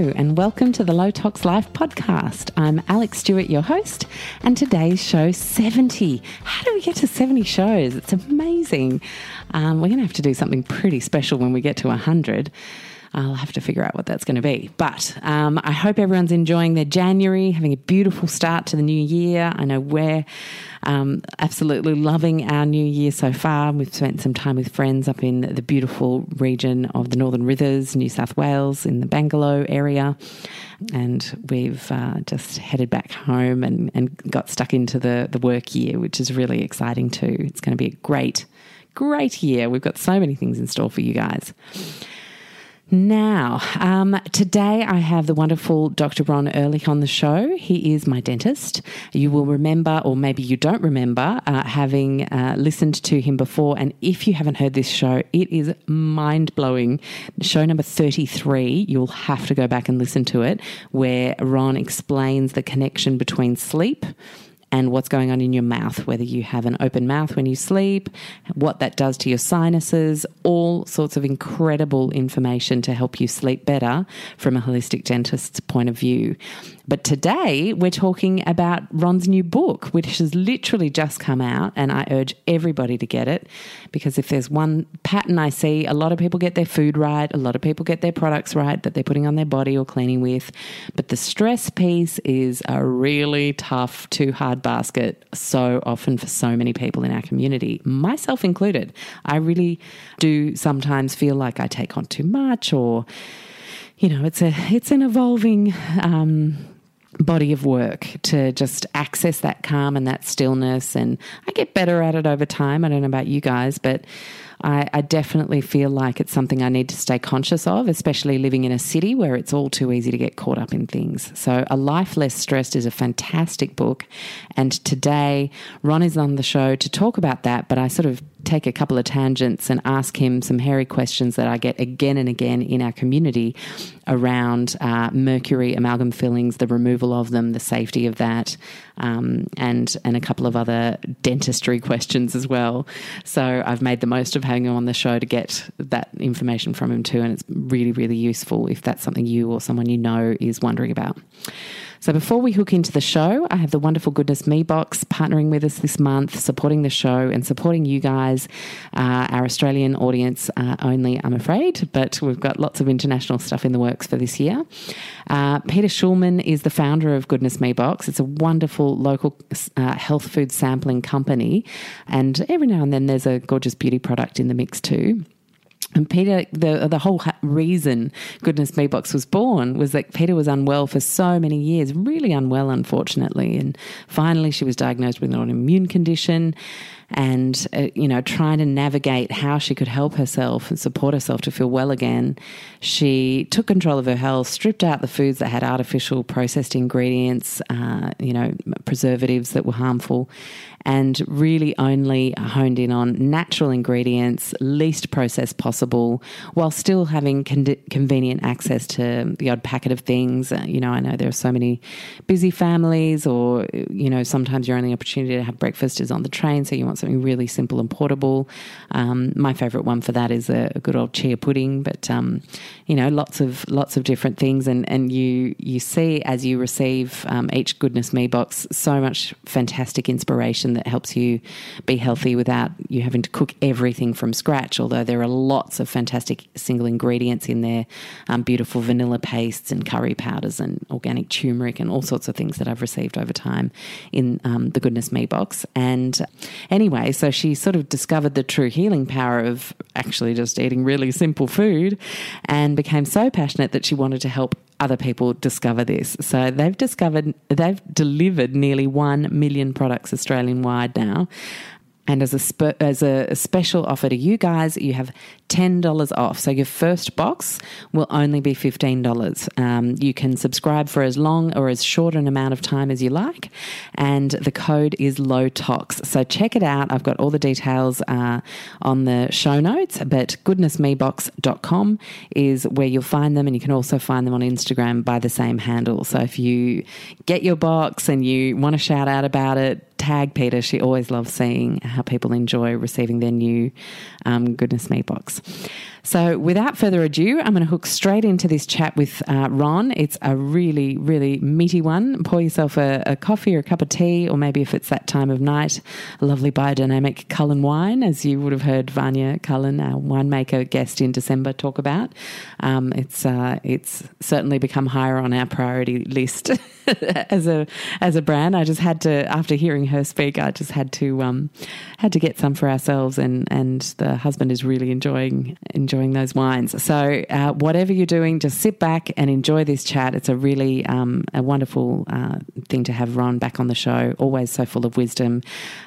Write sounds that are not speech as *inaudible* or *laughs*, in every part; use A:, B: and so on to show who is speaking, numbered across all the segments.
A: And welcome to the Low Tox Life podcast. I'm Alex Stewart, your host, and today's show 70. How do we get to 70 shows? It's amazing. Um, we're going to have to do something pretty special when we get to 100. I'll have to figure out what that's going to be. But um, I hope everyone's enjoying their January, having a beautiful start to the new year. I know we're um, absolutely loving our new year so far. We've spent some time with friends up in the beautiful region of the Northern Rivers, New South Wales, in the Bangalow area. And we've uh, just headed back home and, and got stuck into the, the work year, which is really exciting too. It's going to be a great, great year. We've got so many things in store for you guys. Now, um, today I have the wonderful Dr. Ron Ehrlich on the show. He is my dentist. You will remember, or maybe you don't remember, uh, having uh, listened to him before. And if you haven't heard this show, it is mind blowing. Show number 33, you'll have to go back and listen to it, where Ron explains the connection between sleep and what's going on in your mouth, whether you have an open mouth when you sleep, what that does to your sinuses, all sorts of incredible information to help you sleep better from a holistic dentist's point of view. But today we're talking about Ron's new book, which has literally just come out, and I urge everybody to get it because if there's one pattern I see, a lot of people get their food right, a lot of people get their products right that they're putting on their body or cleaning with, but the stress piece is a really tough, too hard basket so often for so many people in our community, myself included. I really do sometimes feel like I take on too much or you know, it's a it's an evolving um, body of work to just access that calm and that stillness. And I get better at it over time. I don't know about you guys, but I, I, definitely feel like it's something I need to stay conscious of, especially living in a city where it's all too easy to get caught up in things. So, A Life Less Stressed is a fantastic book. And today, Ron is on the show to talk about that, but I sort of take a couple of tangents and ask him some hairy questions that I get again and again in our community around uh, mercury amalgam fillings, the removal of them, the safety of that, um, and and a couple of other dentistry *laughs* questions as well. So I've made the most of having him on the show to get that information from him too, and it's really really useful if that's something you or someone you know is wondering about. So before we hook into the show, I have the wonderful Goodness Me box partnering with us this month, supporting the show and supporting you guys, uh, our Australian audience uh, only, I'm afraid, but we've got lots of international stuff in the works for this year. Uh, Peta Schulman is the founder of Goodness Me Box. It's a wonderful local uh, health food sampling company, and every now and then there's a gorgeous beauty product in the mix too. And Peta, the the whole reason Goodness Me Box was born was that Peta was unwell for so many years, really unwell, unfortunately. And finally, she was diagnosed with an autoimmune condition and, uh, you know, trying to navigate how she could help herself and support herself to feel well again. She took control of her health, stripped out the foods that had artificial processed ingredients, uh, you know, preservatives that were harmful, and really only honed in on natural ingredients, least processed possible, while still having con- convenient access to the odd packet of things. Uh, you know, I know there are so many busy families, or, you know, sometimes your only opportunity to have breakfast is on the train, so you want something really simple and portable. Um, my favourite one for that is a, a good old chia pudding, but, um, you know, lots of lots of different things, and, and you, you see as you receive um, each Goodness Me box so much fantastic inspiration that helps you be healthy without you having to cook everything from scratch. Although there are lots of fantastic single ingredients in there um, beautiful vanilla pastes and curry powders and organic turmeric and all sorts of things that I've received over time in um, the Goodness Me box. And anyway, so she sort of discovered the true healing power of actually just eating really simple food and became so passionate that she wanted to help other people discover this. So they've discovered, they've delivered nearly 1 million products Australian wide now. And as a, spe- as a special offer to you guys, you have $10 off. So your first box will only be $15. Um, you can subscribe for as long or as short an amount of time as you like. And the code is low tox. So check it out. I've got all the details uh, on the show notes, but goodnessmebox.com is where you'll find them. And you can also find them on Instagram by the same handle. So if you get your box and you want to shout out about it, tag Peta. She always loves seeing how people enjoy receiving their new um, Goodness Me box. So, without further ado, I'm going to hook straight into this chat with uh, Ron. It's a really, really meaty one. Pour yourself a, a, coffee or a cup of tea, or maybe if it's that time of night, a lovely biodynamic Cullen wine, as you would have heard Vanya Cullen, our winemaker guest in December, talk about. Um, it's uh, it's certainly become higher on our priority list *laughs* as a as a brand. I just had to, after hearing her speak, I just had to um, had to get some for ourselves, and and the husband is really enjoying enjoying those wines. So, uh, whatever you're doing, just sit back and enjoy this chat. It's a really um, a wonderful uh, thing to have Ron back on the show, always so full of wisdom.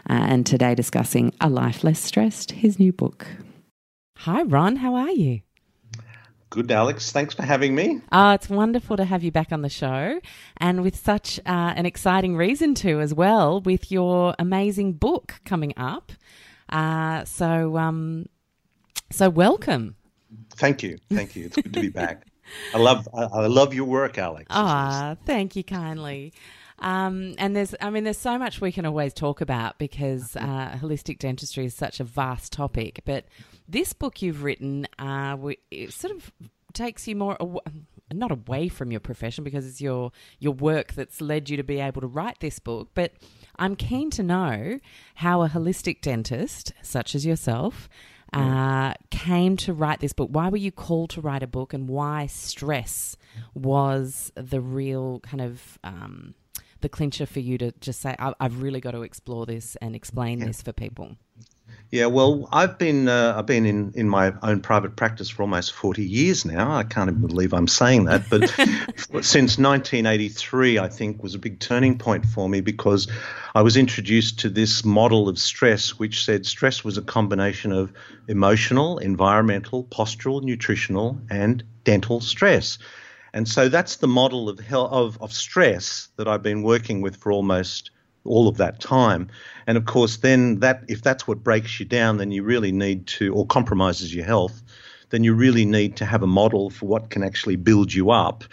A: Uh, and today discussing A Life Less Stressed, his new book. Hi, Ron. How are you?
B: Good, Alex. Thanks for having me.
A: Oh, it's wonderful to have you back on the show and with such uh, an exciting reason to as well, with your amazing book coming up. Uh, so, um, so welcome.
B: Thank you, thank you. It's good to be back. I love I, I love your work, Alex.
A: Ah, thank you kindly. Um, and there's, I mean, there's so much we can always talk about because uh, holistic dentistry is such a vast topic. But this book you've written, uh, it sort of takes you more. Aw- not away from your profession because it's your your work that's led you to be able to write this book but I'm keen to know how a holistic dentist such as yourself uh, came to write this book. Why were you called to write a book, and why stress was the real kind of um, the clincher for you to just say, I've really got to explore this and explain yeah. this for people?
B: Yeah, well, I've been uh, I've been in, in my own private practice for almost forty years now. I can't even believe I'm saying that, but *laughs* since 1983, I think was a big turning point for me because I was introduced to this model of stress, which said stress was a combination of emotional, environmental, postural, nutritional, and dental stress. And so that's the model of, of, of stress that I've been working with for almost all of that time. And of course, then that if that's what breaks you down, then you really need to, or compromises your health, then you really need to have a model for what can actually build you up.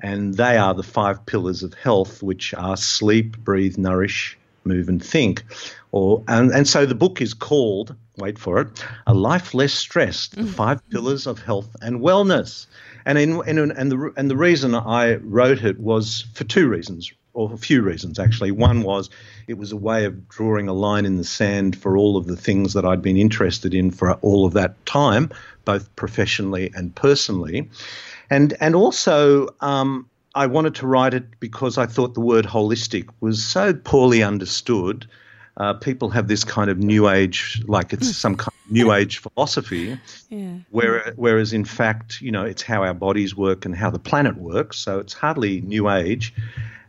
B: And they are the five pillars of health, which are sleep, breathe, nourish, move, and think. Or and, and so the book is called, wait for it, A Life Less Stressed: The mm. Five Pillars of Health and Wellness. And in, in, and the and the reason I wrote it was for two reasons or a few reasons actually. One was it was a way of drawing a line in the sand for all of the things that I'd been interested in for all of that time, both professionally and personally, and and also. Um, I wanted to write it because I thought the word holistic was so poorly understood. Uh, people have this kind of new age, like it's some kind of new age philosophy, yeah. where, whereas in fact, you know, it's how our bodies work and how the planet works. So it's hardly new age.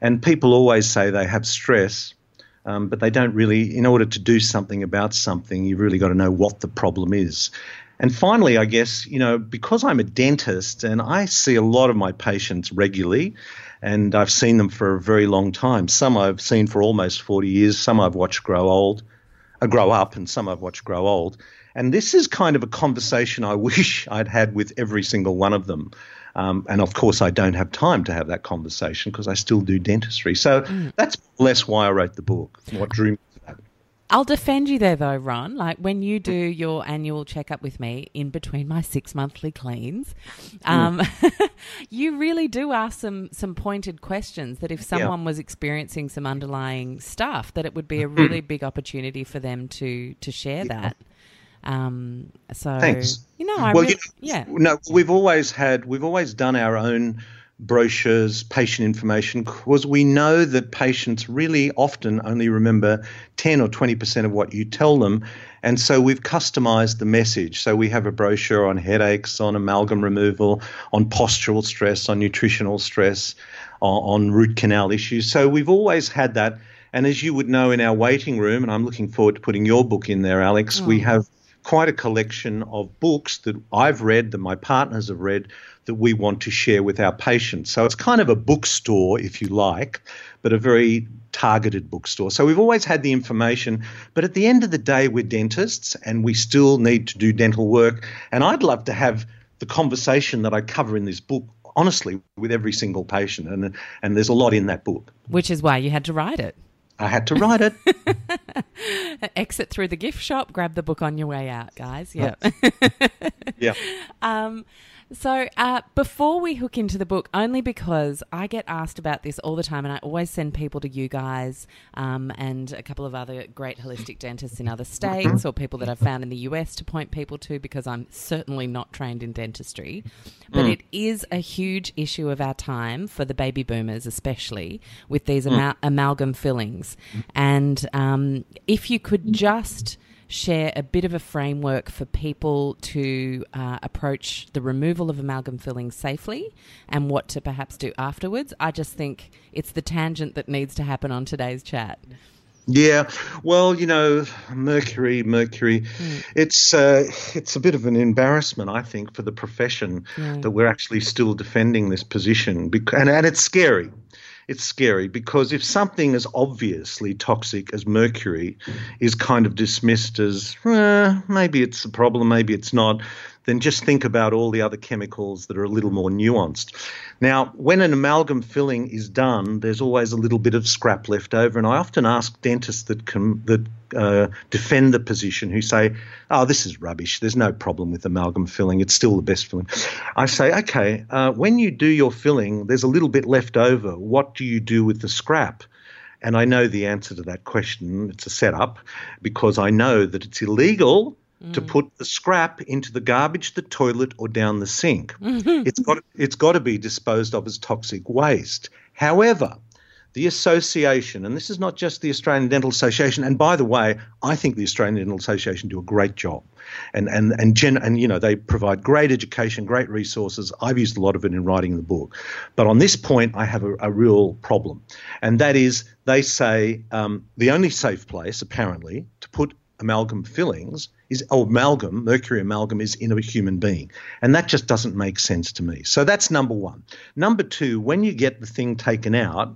B: And people always say they have stress, um, but they don't really, in order to do something about something, you've really got to know what the problem is. And finally, I guess, you know, because I'm a dentist and I see a lot of my patients regularly, and I've seen them for a very long time. Some I've seen for almost 40 years, some I've watched grow old, uh, grow up, and some I've watched grow old. And this is kind of a conversation I *laughs* wish I'd had with every single one of them. Um, and of course, I don't have time to have that conversation because I still do dentistry. So mm. that's less why I wrote the book, what drew me to that.
A: I'll defend you there, though, Ron. Like when you do your annual checkup with me in between my six monthly cleans, mm. um, mm. *laughs* you really do ask some some pointed questions. That if someone yeah. was experiencing some underlying stuff, that it would be a *clears throat* really big opportunity for them to to share yeah. that. Um, so
B: Thanks.
A: you know, I
B: well,
A: really, you know, yeah.
B: No, we've always had, we've always done our own brochures, patient information, because we know that patients really often only remember 10 or 20% of what you tell them. And so we've customized the message. So we have a brochure on headaches, on amalgam removal, on postural stress, on nutritional stress, on, on root canal issues. So we've always had that. And as you would know in our waiting room, and I'm looking forward to putting your book in there, Alex, oh. we have quite a collection of books that I've read, that my partners have read, that we want to share with our patients. So it's kind of a bookstore, if you like, but a very targeted bookstore. So we've always had the information, but at the end of the day, we're dentists and we still need to do dental work. And I'd love to have the conversation that I cover in this book honestly with every single patient and and there's a lot in that book
A: which is why you had to write it
B: I had to write it. *laughs*
A: Exit through the gift shop, grab the book on your way out, guys. Yeah. *laughs*
B: yeah.
A: Um, so, uh, before we hook into the book, only because I get asked about this all the time, and I always send people to you guys um, and a couple of other great holistic dentists in other states or people that I've found in the US to point people to because I'm certainly not trained in dentistry. But mm. it is a huge issue of our time for the baby boomers, especially with these mm. ama- amalgam fillings. And um, if you could just share a bit of a framework for people to uh, approach the removal of amalgam fillings safely and what to perhaps do afterwards. I just think it's the tangent that needs to happen on today's chat.
B: Yeah, well, you know, Mercury, Mercury, mm. it's uh, it's a bit of an embarrassment, I think, for the profession yeah. that we're actually still defending this position, and and it's scary it's scary because if something as obviously toxic as mercury is kind of dismissed as eh, maybe it's a problem, maybe it's not, then just think about all the other chemicals that are a little more nuanced. Now, when an amalgam filling is done, there's always a little bit of scrap left over, and I often ask dentists that can, that uh, defend the position who say, "Oh, this is rubbish. There's no problem with amalgam filling. It's still the best filling." I say, "Okay, uh, when you do your filling, there's a little bit left over. What do you do with the scrap?" And I know the answer to that question. It's a setup because I know that it's illegal to mm. put the scrap into the garbage, the toilet, or down the sink. it's got it's got to be disposed of as toxic waste. However, the association, and this is not just the Australian Dental Association, and by the way, I think the Australian Dental Association do a great job, and and and gen, and you know they provide great education, great resources. I've used a lot of it in writing the book, but on this point, I have a, a real problem, and that is they say um, the only safe place apparently to put amalgam fillings is amalgam, mercury amalgam is in a human being. And that just doesn't make sense to me. So that's number one. Number two, when you get the thing taken out,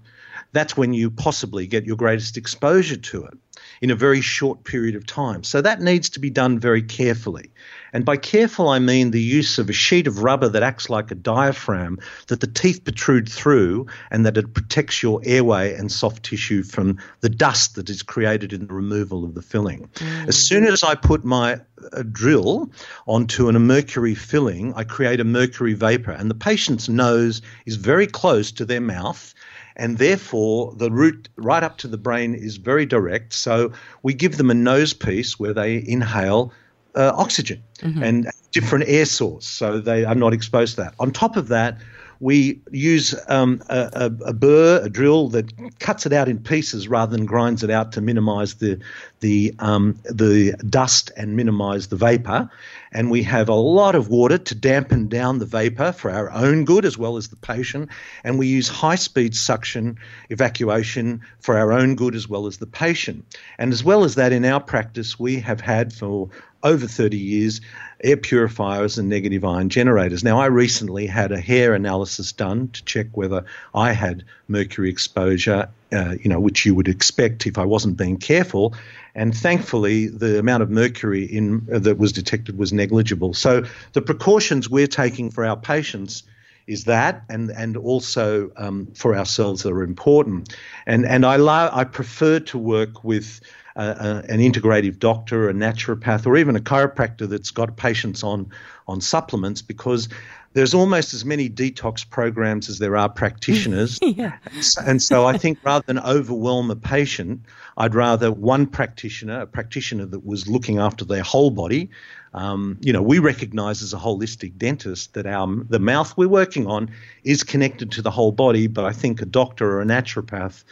B: that's when you possibly get your greatest exposure to it in a very short period of time. So that needs to be done very carefully. And by careful, I mean the use of a sheet of rubber that acts like a diaphragm that the teeth protrude through and that it protects your airway and soft tissue from the dust that is created in the removal of the filling. Mm. As soon as I put my uh, drill onto an, a mercury filling, I create a mercury vapor, and the patient's nose is very close to their mouth and therefore the route right up to the brain is very direct. So we give them a nose piece where they inhale uh, oxygen mm-hmm. and different air source, so they are not exposed to that. On top of that, we use um, a, a, a, burr, a drill that cuts it out in pieces rather than grinds it out to minimise the the um, the dust and minimise the vapour. And we have a lot of water to dampen down the vapour for our own good as well as the patient. And we use high speed suction evacuation for our own good as well as the patient. And as well as that, in our practice, we have had for over 30 years air purifiers and negative ion generators. Now, I recently had a hair analysis done to check whether I had mercury exposure, uh, you know, which you would expect if I wasn't being careful. And thankfully, the amount of mercury in uh, that was detected was negligible. So the precautions we're taking for our patients is that, and and also um, for ourselves are important. And and I love I prefer to work with an integrative doctor, a naturopath, or even a chiropractor that's got patients on on supplements because there's almost as many detox programs as there are practitioners. *laughs* yeah. And so I think rather than overwhelm a patient, I'd rather one practitioner, a practitioner that was looking after their whole body. Um, you know, we recognize as a holistic dentist that our the mouth we're working on is connected to the whole body, but I think a doctor or a naturopath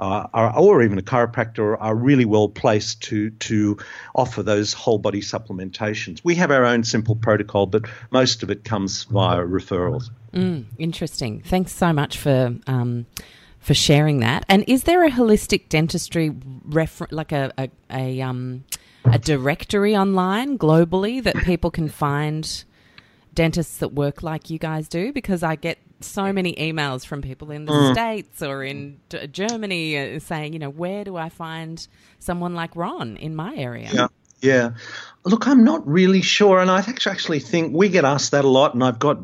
B: uh, or even a chiropractor are really well placed to to offer those whole body supplementations. We have our own simple protocol, but most of it comes via referrals.
A: Mm, interesting. Thanks so much for. Um, for sharing that, and is there a holistic dentistry refer- like a a, a, um, a directory online globally that people can find dentists that work like you guys do? Because I get so many emails from people in the mm. States or in Germany uh, saying, you know, where do I find someone like Ron in my area?
B: Yeah. Yeah. Look, I'm not really sure. And I actually think we get asked that a lot. And I've got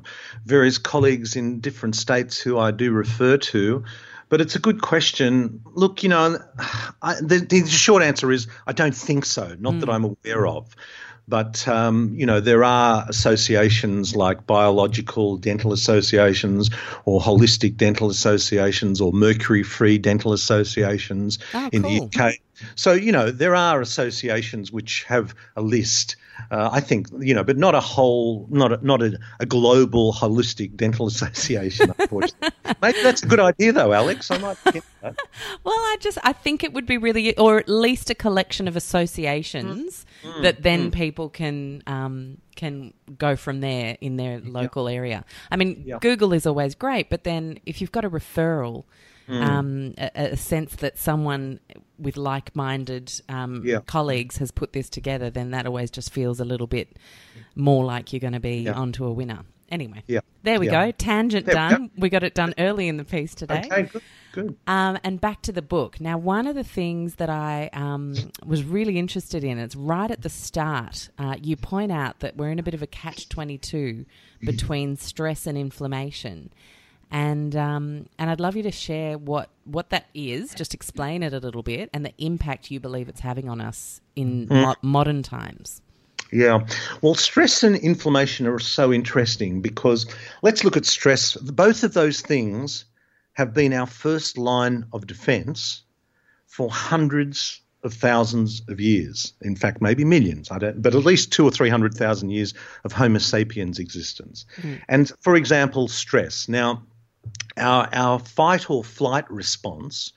B: various colleagues in different states who I do refer to. but it's a good question. Look, you know, *sighs* I, the, the, short answer is I don't think so. Not mm. that I'm aware of. But um, you know there are associations like biological dental associations, or holistic dental associations, or mercury-free dental associations oh, in cool. the UK. So you know there are associations which have a list uh, I think you know, but not a whole, not a, not a, a global holistic dental *laughs* association. Unfortunately, maybe that's a good idea, though, Alex. I might. *laughs* well,
A: I just I think it would be really, or at least a collection of associations mm. mm. that then mm. people can um, can go from there in their local area. I mean, Google is always great, but then if you've got a referral mm. um, a, a, sense that someone with like-minded um, yeah. colleagues has put this together, then that always just feels a little bit more like you're going to be yeah. onto a winner. Anyway, yeah. there we yeah. go. Tangent there done. We, we got it done early in the piece today.
B: Okay, good. Good.
A: Um, and back to the book. Now, one of the things that I um, was really interested in, it's right at the start, uh, you point out that we're in a bit of a catch 22 between stress and inflammation and um, and I'd love you to share what what that is. Just explain it a little bit and the impact you believe it's having on us in mm. mo- modern times.
B: Yeah. Well, stress and inflammation are so interesting because let's look at stress. Both of those things have been our first line of defense for hundreds of thousands of years. In fact, maybe millions. I don't, but at least two or three hundred thousand years of Homo sapiens existence. Mm. And for example, stress. Now, our, our fight or flight response,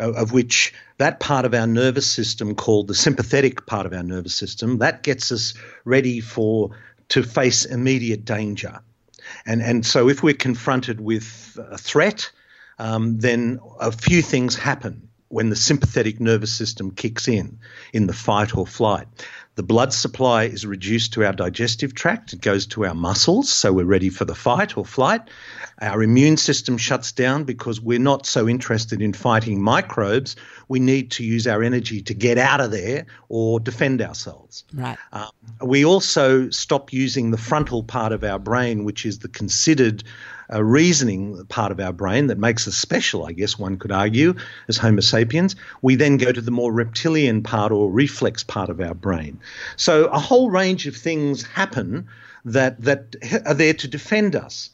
B: uh, of which that part of our nervous system called the sympathetic part of our nervous system, that gets us ready for to face immediate danger. And, and so if we're confronted with a threat, um, then a few things happen when the sympathetic nervous system kicks in, in the fight or flight. The blood supply is reduced to our digestive tract. It goes to our muscles, so we're ready for the fight or flight. Our immune system shuts down because we're not so interested in fighting microbes. We need to use our energy to get out of there or defend ourselves.
A: Right. Um,
B: we also stop using the frontal part of our brain, which is the considered a reasoning part of our brain that makes us special, I guess one could argue, as Homo sapiens. We then go to the more reptilian part or reflex part of our brain. So a whole range of things happen that, that are there to defend us.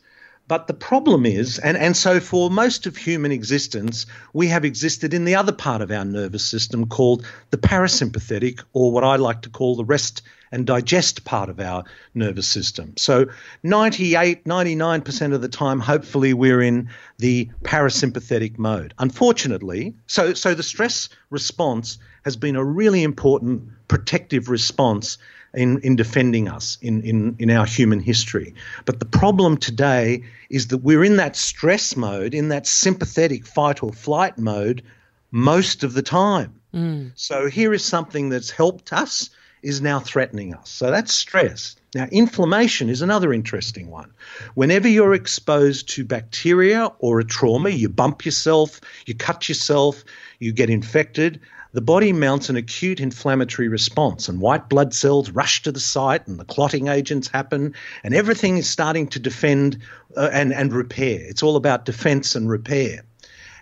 B: But the problem is, and, and so for most of human existence, we have existed in the other part of our nervous system called the parasympathetic, or what I like to call the rest and digest part of our nervous system. So 98, 99% of the time, hopefully, we're in the parasympathetic mode. Unfortunately, so, so the stress response has been a really important protective response in, in defending us in, in, in our human history. But the problem today is that we're in that stress mode, in that sympathetic fight or flight mode most of the time. Mm. So here is something that's helped us is now threatening us. So that's stress. Now, inflammation is another interesting one. Whenever you're exposed to bacteria or a trauma, you bump yourself, you cut yourself, you get infected, the body mounts an acute inflammatory response, and white blood cells rush to the site, and the clotting agents happen, and everything is starting to defend uh, and, and repair. It's all about defense and repair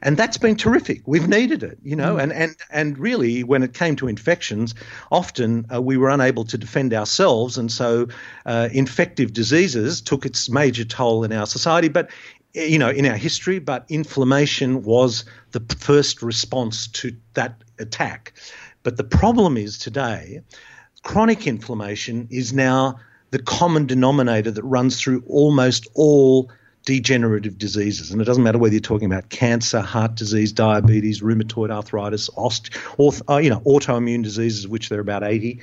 B: and that's been terrific. We've needed it, you know, mm. and and and really, when it came to infections, often uh, we were unable to defend ourselves, and so uh, infective diseases took its major toll in our society. But you know, in our history, but inflammation was the first response to that attack. But the problem is today, chronic inflammation is now the common denominator that runs through almost all degenerative diseases. And it doesn't matter whether you're talking about cancer, heart disease, diabetes, rheumatoid arthritis, ost- or, uh, you know, autoimmune diseases, which there are about 80.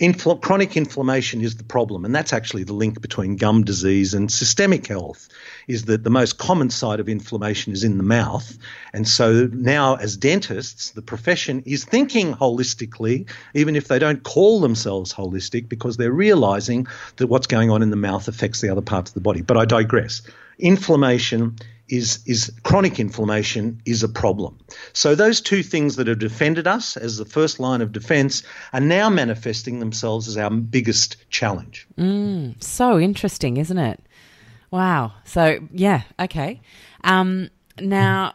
B: Infl- chronic inflammation is the problem, and that's actually the link between gum disease and systemic health. Is that the most common site of inflammation is in the mouth, and so now as dentists, the profession is thinking holistically, even if they don't call themselves holistic, because they're realizing that what's going on in the mouth affects the other parts of the body. But I digress. Inflammation is is chronic inflammation is a problem. So those two things that have defended us as the first line of defense are now manifesting themselves as our biggest challenge.
A: Mm, so interesting, isn't it? Wow. So yeah, okay. Um, now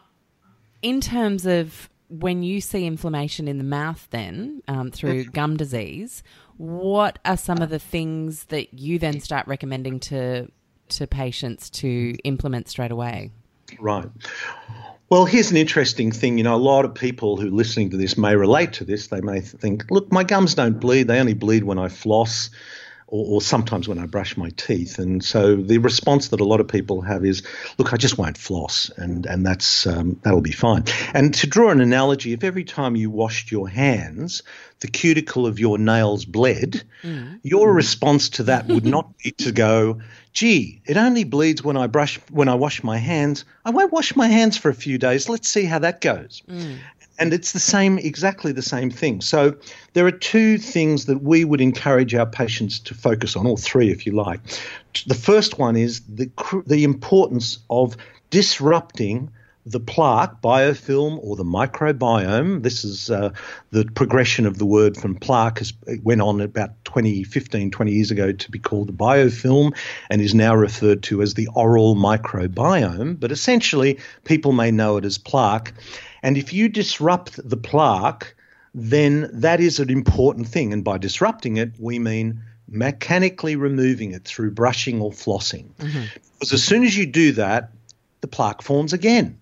A: in terms of when you see inflammation in the mouth, then um, through gum disease, what are some of the things that you then start recommending to to patients to implement straight away?
B: Right. Well, here's an interesting thing. You know, a lot of people who are listening to this may relate to this. They may think, look, my gums don't bleed. They only bleed when I floss or, or, sometimes when I brush my teeth. And so the response that a lot of people have is, look, I just won't floss and, and that's, um, that'll be fine. And to draw an analogy, if every time you washed your hands, the cuticle of your nails bled, mm. your response to that would not be to go, gee, it only bleeds when I brush when I wash my hands. I won't wash my hands for a few days. Let's see how that goes. Mm. And it's the same, exactly the same thing. So there are two things that we would encourage our patients to focus on, or three if you like. The first one is the the importance of disrupting the plaque biofilm or the microbiome. This is uh, the progression of the word from plaque has went on about 20, 15, 20 years ago to be called biofilm and is now referred to as the oral microbiome. But essentially, people may know it as plaque. And if you disrupt the plaque, then that is an important thing. And by disrupting it, we mean mechanically removing it through brushing or flossing. Mm-hmm. Because as soon as you do that, the plaque forms again.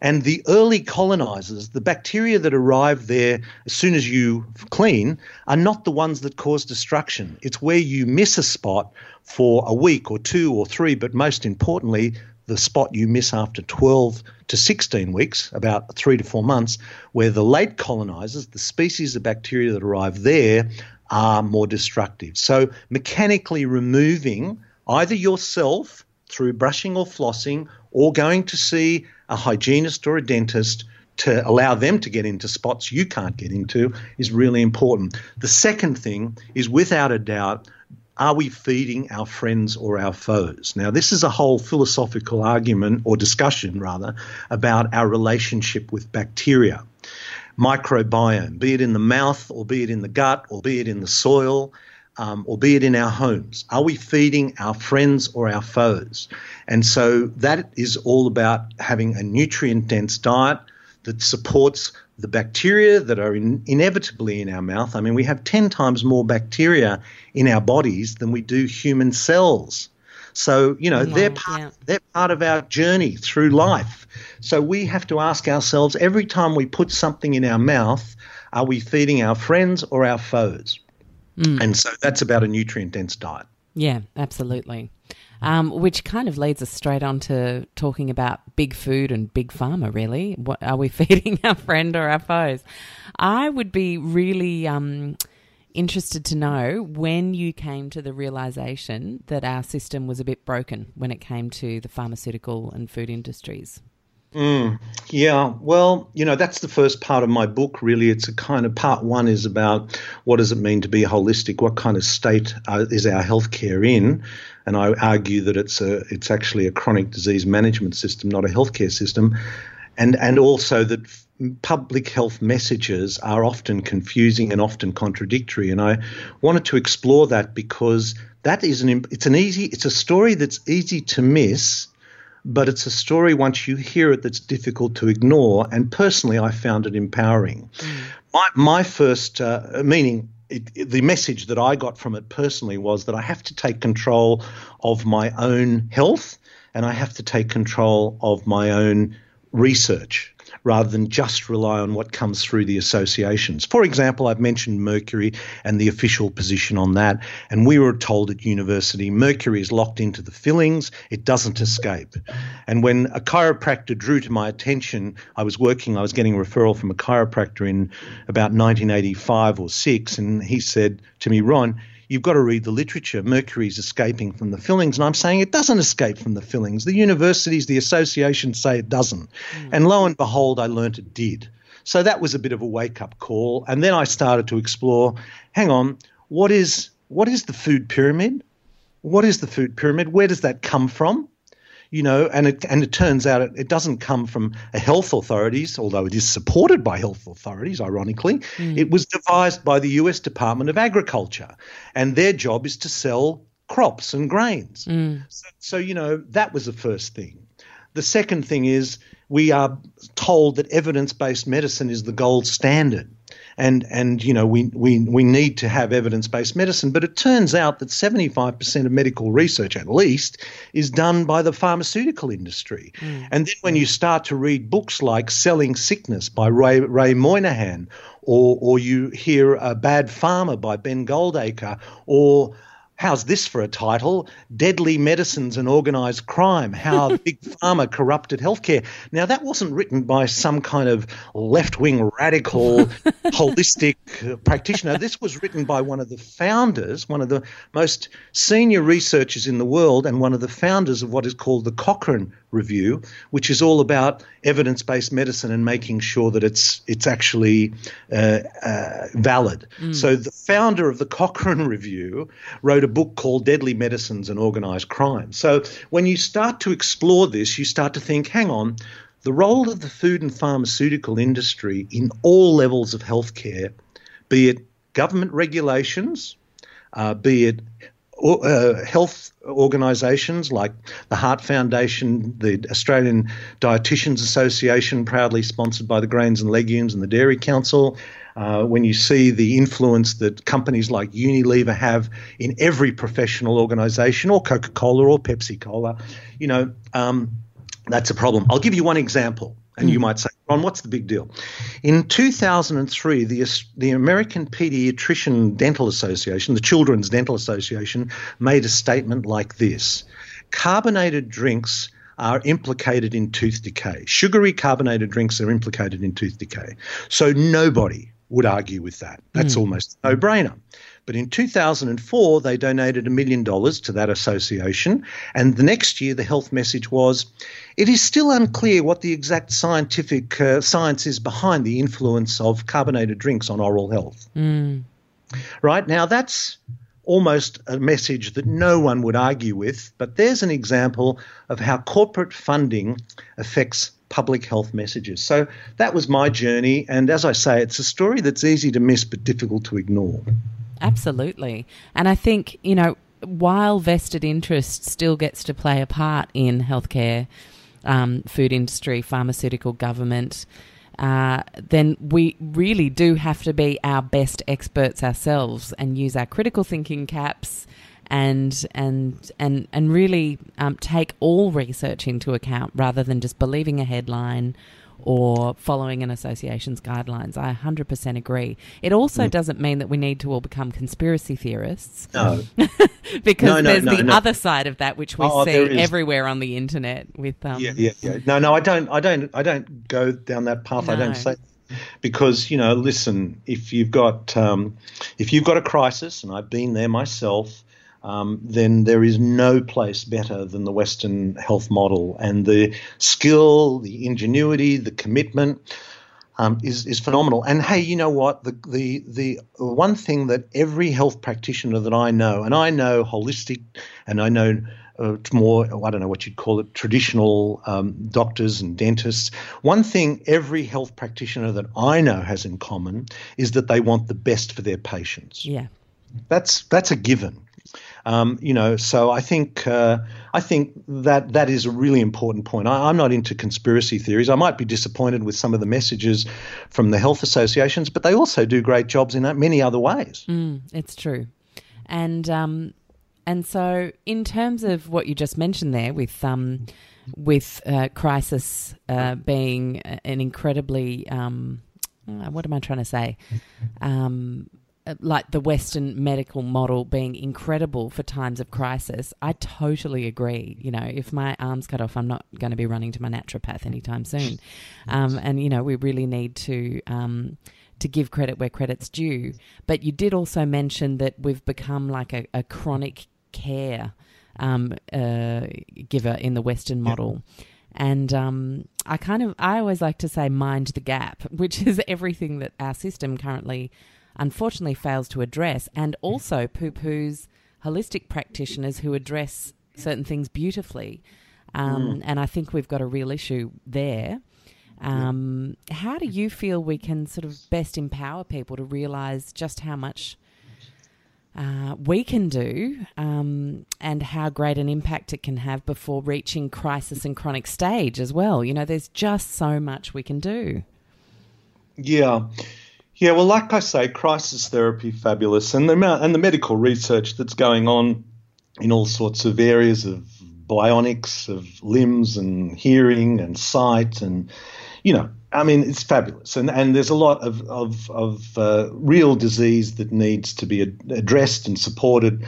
B: And the early colonizers, the bacteria that arrive there as soon as you clean, are not the ones that cause destruction. It's where you miss a spot for a week or two or three, but most importantly, the spot you miss after 12 to 16 weeks, about three to four months, where the late colonizers, the species of bacteria that arrive there, are more destructive. So, mechanically removing either yourself through brushing or flossing or going to see a hygienist or a dentist to allow them to get into spots you can't get into is really important. The second thing is without a doubt, are we feeding our friends or our foes? Now, this is a whole philosophical argument or discussion, rather, about our relationship with bacteria. Microbiome, be it in the mouth or be it in the gut or be it in the soil, um, or be it in our homes? Are we feeding our friends or our foes? And so that is all about having a nutrient dense diet that supports the bacteria that are in, inevitably in our mouth. I mean, we have 10 times more bacteria in our bodies than we do human cells. So, you know, they're part, yeah. they're part of our journey through life. So we have to ask ourselves every time we put something in our mouth, are we feeding our friends or our foes? Mm. And so that's about a nutrient dense diet.
A: Yeah, absolutely. Um, which kind of leads us straight on to talking about big food and big pharma, really. What are we *laughs* feeding our friend or our foes? I would be really um, interested to know when you came to the realization that our system was a bit broken when it came to the pharmaceutical and food industries.
B: Mm, yeah, well, you know, that's the first part of my book, really. It's a kind of part one is about what does it mean to be holistic? What kind of state uh, is our healthcare in? And I argue that it's a it's actually a chronic disease management system, not a healthcare system. And, and also that public health messages are often confusing and often contradictory. And I wanted to explore that because that is an it's an easy it's a story that's easy to miss but it's a story once you hear it that's difficult to ignore. And personally, I found it empowering. Mm. My, my first uh, meaning, it, it, the message that I got from it personally was that I have to take control of my own health and I have to take control of my own research rather than just rely on what comes through the associations. For example, I've mentioned mercury and the official position on that, and we were told at university mercury is locked into the fillings, it doesn't escape. And when a chiropractor drew to my attention, I was working, I was getting a referral from a chiropractor in about 1985 or 6, and he said to me, Ron, you've got to read the literature. Mercury's escaping from the fillings. And I'm saying it doesn't escape from the fillings. The universities, the associations say it doesn't. Mm. And lo and behold, I learnt it did. So that was a bit of a wake up call. And then I started to explore hang on, what is, what is the food pyramid? What is the food pyramid? Where does that come from? You know, and it and it turns out it, it doesn't come from health authorities, although it is supported by health authorities. Ironically, mm. it was devised by the U.S. Department of Agriculture, and their job is to sell crops and grains. Mm. So, so, you know, that was the first thing. the second thing is we are told that evidence based medicine is the gold standard and and you know we we we need to have evidence-based medicine. But it turns out that 75% of medical research at least is done by the pharmaceutical industry. Mm. and then when you start to read books like Selling Sickness by Ray, Ray Moynihan or or you hear a Bad Pharma by Ben Goldacre or How's this for a title? Deadly Medicines and Organised Crime How *laughs* Big Pharma Corrupted Healthcare. Now, that wasn't written by some kind of left wing radical, *laughs* holistic practitioner. This was written by one of the founders, one of the most senior researchers in the world, and one of the founders of what is called the Cochrane Review, which is all about evidence based medicine and making sure that it's, it's actually uh, uh, valid. Mm. So, the founder of the Cochrane Review wrote a a book called Deadly Medicines and Organized Crime. So when you start to explore this, you start to think, hang on, the role of the food and pharmaceutical industry in all levels of healthcare, be it government regulations, uh, be it uh, health organisations like the Heart Foundation, the Australian Dietitians Association, proudly sponsored by the Grains and Legumes and the Dairy Council, uh, when you see the influence that companies like Unilever have in every professional organization, or Coca Cola or Pepsi Cola, you know, um, that's a problem. I'll give you one example. And you hmm. might say, Ron, what's the big deal? In 2003, the, the American Pediatrician Dental Association, the Children's Dental Association, made a statement like this Carbonated drinks are implicated in tooth decay. Sugary carbonated drinks are implicated in tooth decay. So nobody would argue with that. That's mm. almost a no brainer. But in 2004, they donated a million dollars to that association. And the next year, the health message was it is still unclear what the exact scientific uh, science is behind the influence of carbonated drinks on oral health. Mm. Right now, that's almost a message that no one would argue with. But there's an example of how corporate funding affects public health messages. So that was my journey. And as I say, it's a story that's easy to miss but difficult to ignore.
A: Absolutely. And I think, you know, while vested interest still gets to play a part in healthcare, um, food industry, pharmaceutical government, uh, then we really do have to be our best experts ourselves and use our critical thinking caps and and and and really um, take all research into account rather than just believing a headline or following an association's guidelines. I 100% agree. It also mm. doesn't mean that we need to all become conspiracy theorists.
B: No. *laughs*
A: because no, no, there's no, the other side of that which we oh, see everywhere on the internet with um,
B: Yeah, yeah, yeah. No, no, I don't I don't I don't go down that path. I don't say because you know, listen, if you've got um, if you've got a crisis and I've been there myself, um, then there is no place better than the Western health model. And the skill, the ingenuity, the commitment um, is, is phenomenal. And hey, you know what? The, the, the one thing that every health practitioner that I know, and I know holistic and I know uh, more, I don't know what you'd call it, traditional um, doctors and dentists. One thing every health practitioner that I know has in common is that they want the best for their patients.
A: Yeah.
B: That's that's a given. Um, you know, so I think uh, I think that that is a really important point. I, am not into conspiracy theories. I might be disappointed with some of the messages from the health associations, but they also do great jobs in many other ways.
A: Mm, it's true, and um, and so in terms of what you just mentioned there with um, with uh, crisis uh, being an incredibly um, uh, what am I trying to say? Um, like the Western medical model being incredible for times of crisis, I totally agree. You know, if my arm's cut off, I'm not going to be running to my naturopath anytime soon. Um, and you know, we really need to. Um, to give credit where credit's due. But you did also mention that we've become like a, a chronic care um, uh, giver in the Western model. And um, I kind of, I always like to say, mind the gap, *laughs* which is everything that our system currently unfortunately fails to address, and also poo poos holistic practitioners who address certain things beautifully. Um, mm. And I think we've got a real issue there. Um, yeah. How do you feel we can sort of best empower people to realise just how much uh, we can do um, and how great an impact it can have before reaching crisis and chronic stage as well. You know, there's just so much we can do.
B: Yeah. Yeah, well, like I say, crisis therapy, fabulous, and the and the medical research that's going on in all sorts of areas of bionics, of limbs and hearing and sight, and you know, I mean, it's fabulous, and and there's a lot of of, of uh, real disease that needs to be addressed and supported.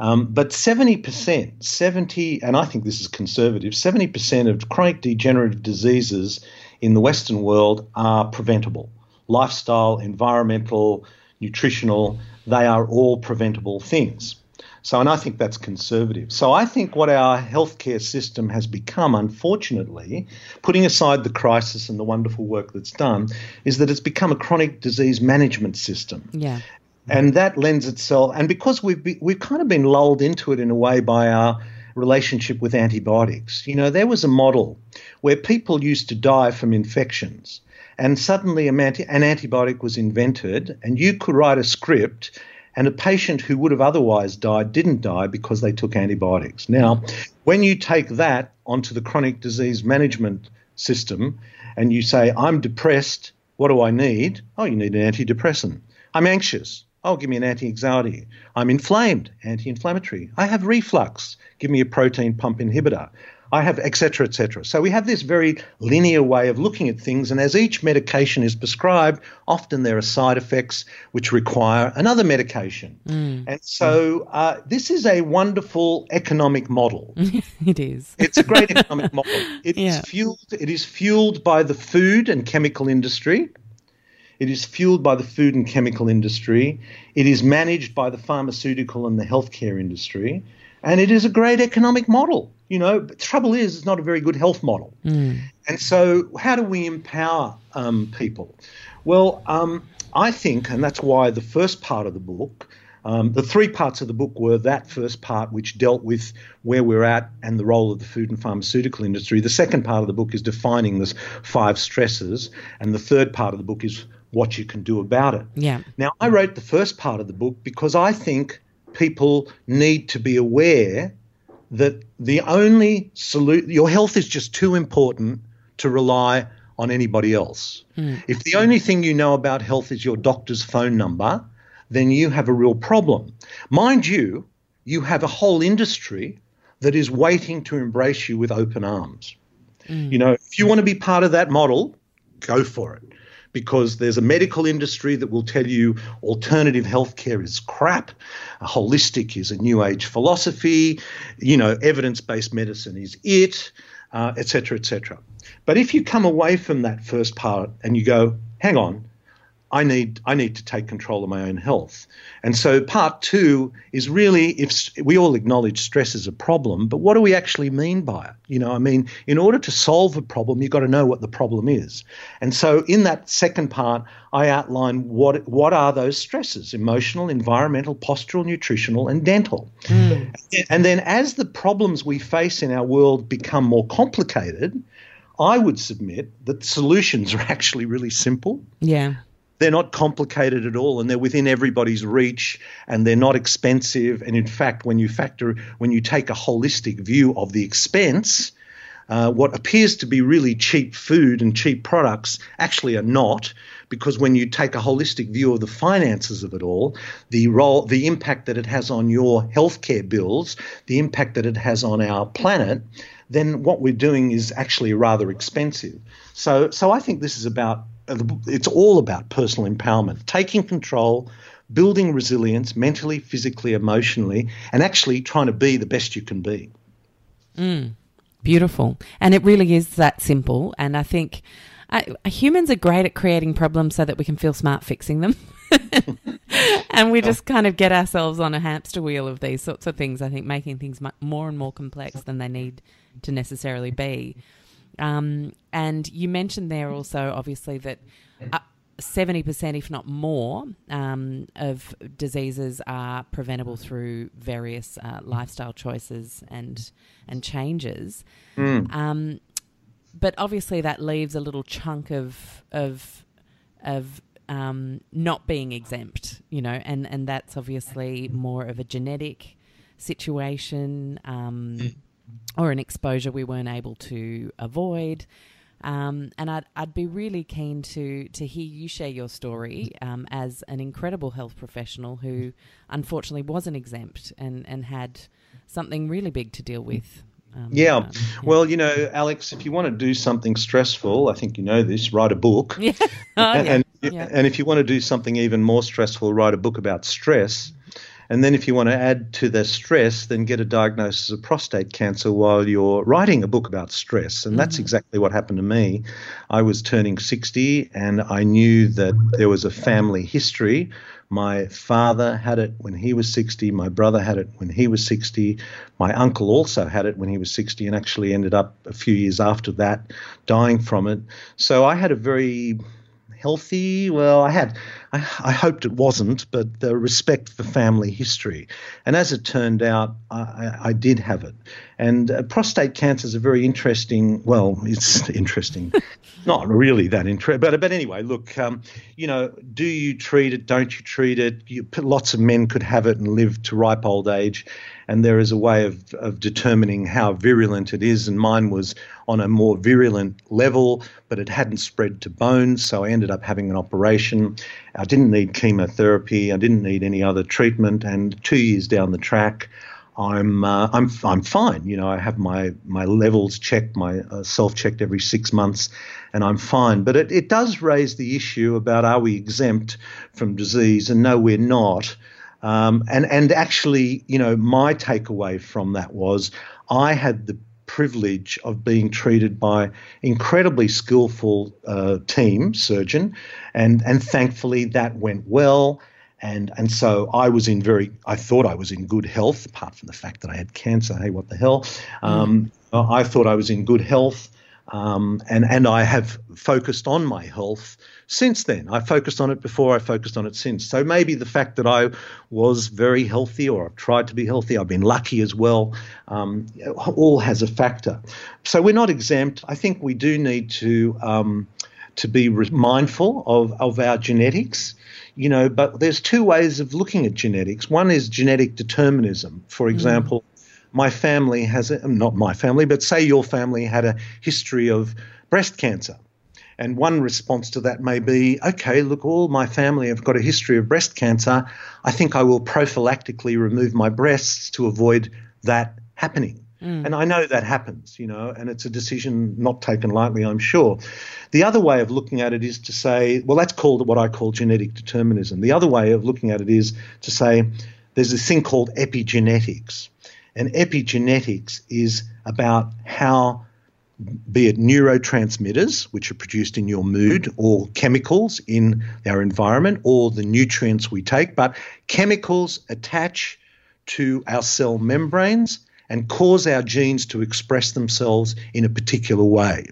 B: Um, but 70%, 70, and I think this is conservative, 70% of chronic degenerative diseases in the Western world are preventable. Lifestyle, environmental, nutritional, they are all preventable things. So, and I think that's conservative. So, I think what our healthcare system has become, unfortunately, putting aside the crisis and the wonderful work that's done, is that it's become a chronic disease management system.
A: Yeah.
B: And that lends itself, and because we've be, we've kind of been lulled into it in a way by our relationship with antibiotics. You know, there was a model where people used to die from infections, and suddenly an antibiotic was invented, and you could write a script and a patient who would have otherwise died didn't die because they took antibiotics. Now, when you take that onto the chronic disease management system and you say, I'm depressed, what do I need? Oh, you need an antidepressant. I'm anxious. Oh, give me an anti anxiety. I'm inflamed, anti inflammatory. I have reflux. Give me a proton pump inhibitor. I have, etc., etc. So we have this very linear way of looking at things, and as each medication is prescribed, often there are side effects which require another medication. Mm. And so uh, this is a wonderful economic model. *laughs*
A: it is.
B: It's a great economic model. *laughs* It yeah. is fueled. It is fueled by the food and chemical industry. It is fueled by the food and chemical industry. It is managed by the pharmaceutical and the healthcare industry. And it is a great economic model. You know, but the trouble is, it's not a very good health model. Mm. And so, how do we empower um, people? Well, um, I think, and that's why the first part of the book, um, the three parts of the book were that first part, which dealt with where we're at and the role of the food and pharmaceutical industry. The second part of the book is defining the five stresses. And the third part of the book is what you can do about it.
A: Yeah.
B: Now, I wrote the first part of the book because I think people need to be aware that the only solution, your health is just too important to rely on anybody else. Mm. If the only thing you know about health is your doctor's phone number, then you have a real problem. Mind you, you have a whole industry that is waiting to embrace you with open arms. Mm. You know, if you want to be part of that model, go for it because there's a medical industry that will tell you alternative healthcare is crap, holistic is a new age philosophy, you know, evidence based medicine is it, etc., uh, etc. Et but if you come away from that first part and you go, hang on, I need I need to take control of my own health. And so part 2 is really if we all acknowledge stress is a problem, but what do we actually mean by it? You know, I mean, in order to solve a problem, you've got to know what the problem is. And so in that second part, I outline what what are those stresses, emotional, environmental, postural, nutritional, and dental. Mm. And then as the problems we face in our world become more complicated, I would submit that solutions are *laughs* actually really simple.
A: Yeah
B: they're not complicated at all and they're within everybody's reach and they're not expensive and in fact when you factor when you take a holistic view of the expense uh, what appears to be really cheap food and cheap products actually are not because when you take a holistic view of the finances of it all, the role, the impact that it has on your healthcare bills, the impact that it has on our planet, then what we're doing is actually rather expensive. So, so I think this is about it's all about personal empowerment, taking control, building resilience mentally, physically, emotionally, and actually trying to be the best you can be.
A: Mm, beautiful. And it really is that simple. And I think uh, humans are great at creating problems so that we can feel smart fixing them. *laughs* and we just kind of get ourselves on a hamster wheel of these sorts of things, I think, making things more and more complex than they need to necessarily be. Um, and you mentioned there also, obviously, that. Uh, 70%, if not more, um, of diseases are preventable through various uh, lifestyle choices and and changes. Mm. Um, but obviously, that leaves a little chunk of of of um, not being exempt, you know, and, and that's obviously more of a genetic situation um, mm. Or an exposure we weren't able to avoid. Um, and I'd, I'd be really keen to, to hear you share your story um, as an incredible health professional who unfortunately wasn't exempt and, and had something really big to deal with.
B: Um, yeah. Um, yeah. Well, you know, Alex, if you want to do something stressful, I think you know this, write a book. *laughs* Yeah. Oh, and, yeah. And, yeah. and if you want to do something even more stressful, write a book about stress. And then, if you want to add to the stress, then get a diagnosis of prostate cancer while you're writing a book about stress. And mm-hmm. that's exactly what happened to me. I was turning 60 and I knew that there was a family history. My father had it when he was 60, my brother had it when he was 60, my uncle also had it when he was 60 and actually ended up a few years after that dying from it. So I had a very healthy. Well, I had, I, I, hoped it wasn't, but the respect for family history. And as it turned out, I, I did have it. And uh, prostate cancer is a very interesting, well, *laughs* it's interesting, not really that interesting, but, but anyway, look, um, you know, do you treat it? Don't you treat it? You, lots of men could have it and live to ripe old age and there is a way of, of determining how virulent it is. And mine was on a more virulent level, but it hadn't spread to bones, so I ended up having an operation. I didn't need chemotherapy, I didn't need any other treatment, and two years down the track, I'm uh, I'm I'm fine. You know, I have my my levels checked, my uh, self checked every six months, and I'm fine. But it, it does raise the issue about are we exempt from disease? And no, we're not. Um, and and actually, you know, my takeaway from that was I had the privilege of being treated by incredibly skillful uh, team surgeon, and and thankfully that went well. And and so I was in very I thought I was in good health, apart from the fact that I had cancer. Hey, what the hell? Um, mm. I thought I was in good health. Um, and and I have focused on my health since then. I focused on it before, I focused on it since. So maybe the fact that I was very healthy or I've tried to be healthy, I've been lucky as well, um, all has a factor. So we're not exempt. I think we do need to. Um, to be mindful of, of our genetics, you know, but there's two ways of looking at genetics. One is genetic determinism. For mm. example, my family has a, not my family, but say your family had a history of breast cancer. And one response to that may be, okay, look, all my family have got a history of breast cancer. I think I will prophylactically remove my breasts to avoid that happening. Mm. And I know that happens, you know, and it's a decision not taken lightly, I'm sure. The other way of looking at it is to say, well, that's called what I call genetic determinism. The other way of looking at it is to say there's this thing called epigenetics. And epigenetics is about how, be it neurotransmitters, which are produced in your mood, or chemicals in our environment, or the nutrients we take, but chemicals attach to our cell membranes and cause our genes to express themselves in a particular way.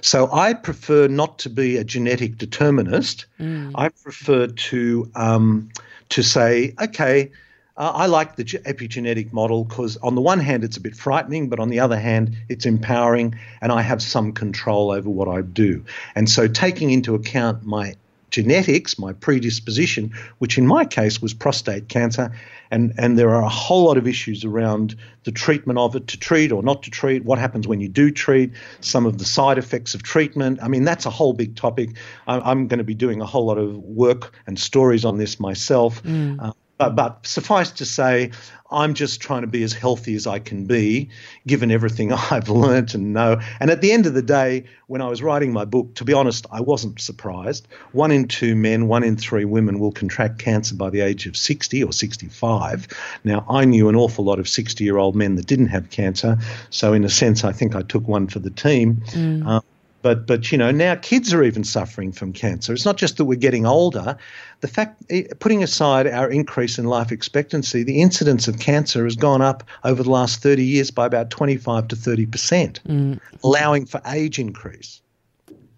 B: So I prefer not to be a genetic determinist. Mm. I prefer to um, to say, okay, uh, I like the epigenetic model because, on the one hand, it's a bit frightening, but on the other hand, it's empowering, and I have some control over what I do. And so, taking into account my genetics, my predisposition, which in my case was prostate cancer, and, and there are a whole lot of issues around the treatment of it, to treat or not to treat, what happens when you do treat, some of the side effects of treatment. I mean, that's a whole big topic. I'm, I'm going to be doing a whole lot of work and stories on this myself. Mm. Uh, but, but, suffice to say, I'm just trying to be as healthy as I can be, given everything *laughs* I've learnt and know. And at the end of the day, when I was writing my book, to be honest, I wasn't surprised. One in two men, one in three women will contract cancer by the age of 60 or 65. Now, I knew an awful lot of 60 year old men that didn't have cancer. So, in a sense, I think I took one for the team. Mm. Um, but but you know now kids are even suffering from cancer. It's not just that we're getting older. The fact, eh, putting aside our increase in life expectancy, the incidence of cancer has gone up over the last thirty years by about twenty five to thirty percent, mm. allowing for age increase.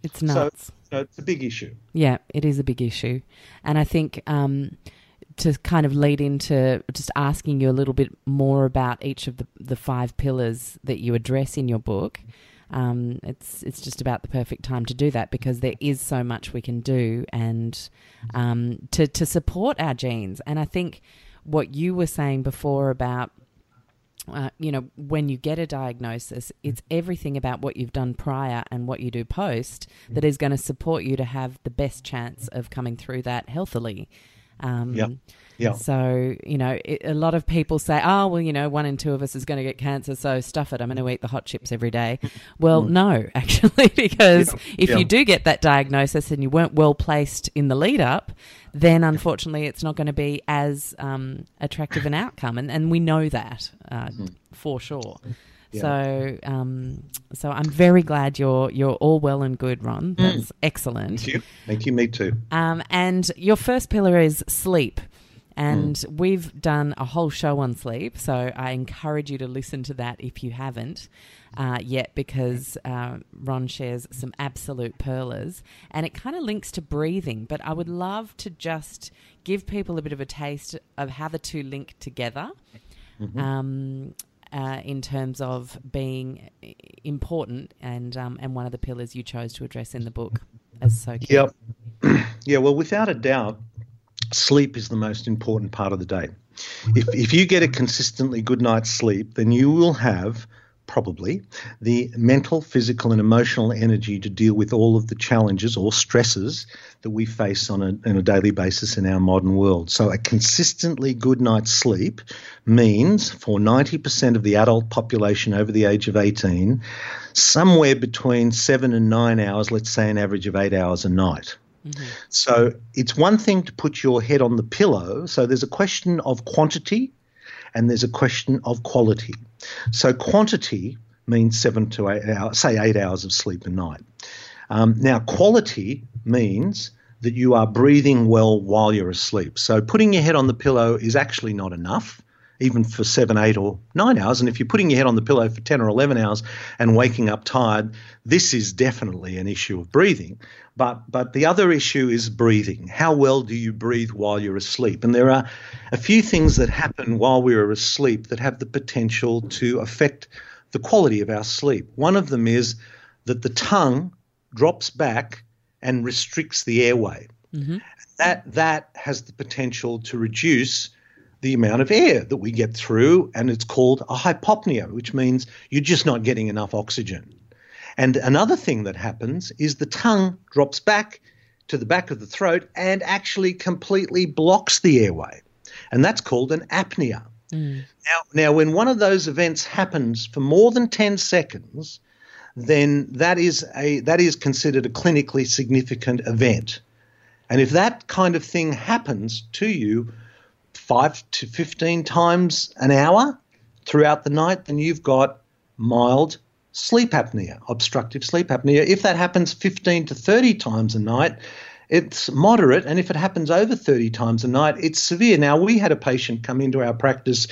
A: It's nuts.
B: So, it's a big issue.
A: Yeah, it is a big issue, and I think. Um, to kind of lead into just asking you a little bit more about each of the, the five pillars that you address in your book. Um, it's it's just about the perfect time to do that because there is so much we can do and um, to to support our genes. And I think what you were saying before about uh, you know, when you get a diagnosis, it's everything about what you've done prior and what you do post that is going to support you to have the best chance of coming through that healthily. Um,
B: yeah. Yeah.
A: So, you know, it, a lot of people say, oh, well, you know, one in two of us is going to get cancer, so stuff it. I'm going to eat the hot chips every day. *laughs* Well, mm. no, *laughs* actually, because yeah. if yeah. you do get that diagnosis and you weren't well placed in the lead up, then unfortunately it's not going to be as um, attractive an outcome. And, and we know that uh, mm. for sure. Yeah. So, um, so I'm very glad you're you're all well and good, Ron. Mm. That's mm. excellent.
B: Thank you. Thank you. Me too.
A: Um, and your first pillar is sleep. And mm. we've done a whole show on sleep, so I encourage you to listen to that if you haven't uh, yet, because uh, Ron shares some absolute pearlers, and it kind of links to breathing. But I would love to just give people a bit of a taste of how the two link together. Mm-hmm. Um, uh, in terms of being important and um, and one of the pillars you chose to address in the book as so key.
B: Yep. *clears throat* yeah, well, without a doubt, sleep is the most important part of the day. If, if you get a consistently good night's sleep, then you will have probably the mental, physical, and emotional energy to deal with all of the challenges or stresses that we face on a, on a daily basis in our modern world. So, a consistently good night's sleep means for 90% of the adult population over the age of 18, somewhere between seven and nine hours, let's say an average of eight hours a night. Mm-hmm. So it's one thing to put your head on the pillow. So there's a question of quantity and there's a question of quality. So quantity means seven to eight hours, say eight hours of sleep a night. Um, now, quality means that you are breathing well while you're asleep. So putting your head on the pillow is actually not enough even for seven, eight, or nine hours. And if you're putting your head on the pillow for 10 or 11 hours and waking up tired, this is definitely an issue of breathing. But, but the other issue is breathing. How well do you breathe while you're asleep? And there are a few things that happen while we're asleep that have the potential to affect the quality of our sleep. One of them is that the tongue drops back and restricts the airway. Mm-hmm. That, that has the potential to reduce the amount of air that we get through, and it's called a hypopnea, which means you're just not getting enough oxygen. And another thing that happens is the tongue drops back to the back of the throat and actually completely blocks the airway. And that's called an apnea. Mm. Now, now, when one of those events happens for more than 10 seconds, then that is, a, that is considered a clinically significant event. And if that kind of thing happens to you, five to 15 times an hour throughout the night, then you've got mild sleep apnea, obstructive sleep apnea. If that happens 15 to 30 times a night, it's moderate. And if it happens over 30 times a night, it's severe. Now, we had a patient come into our practice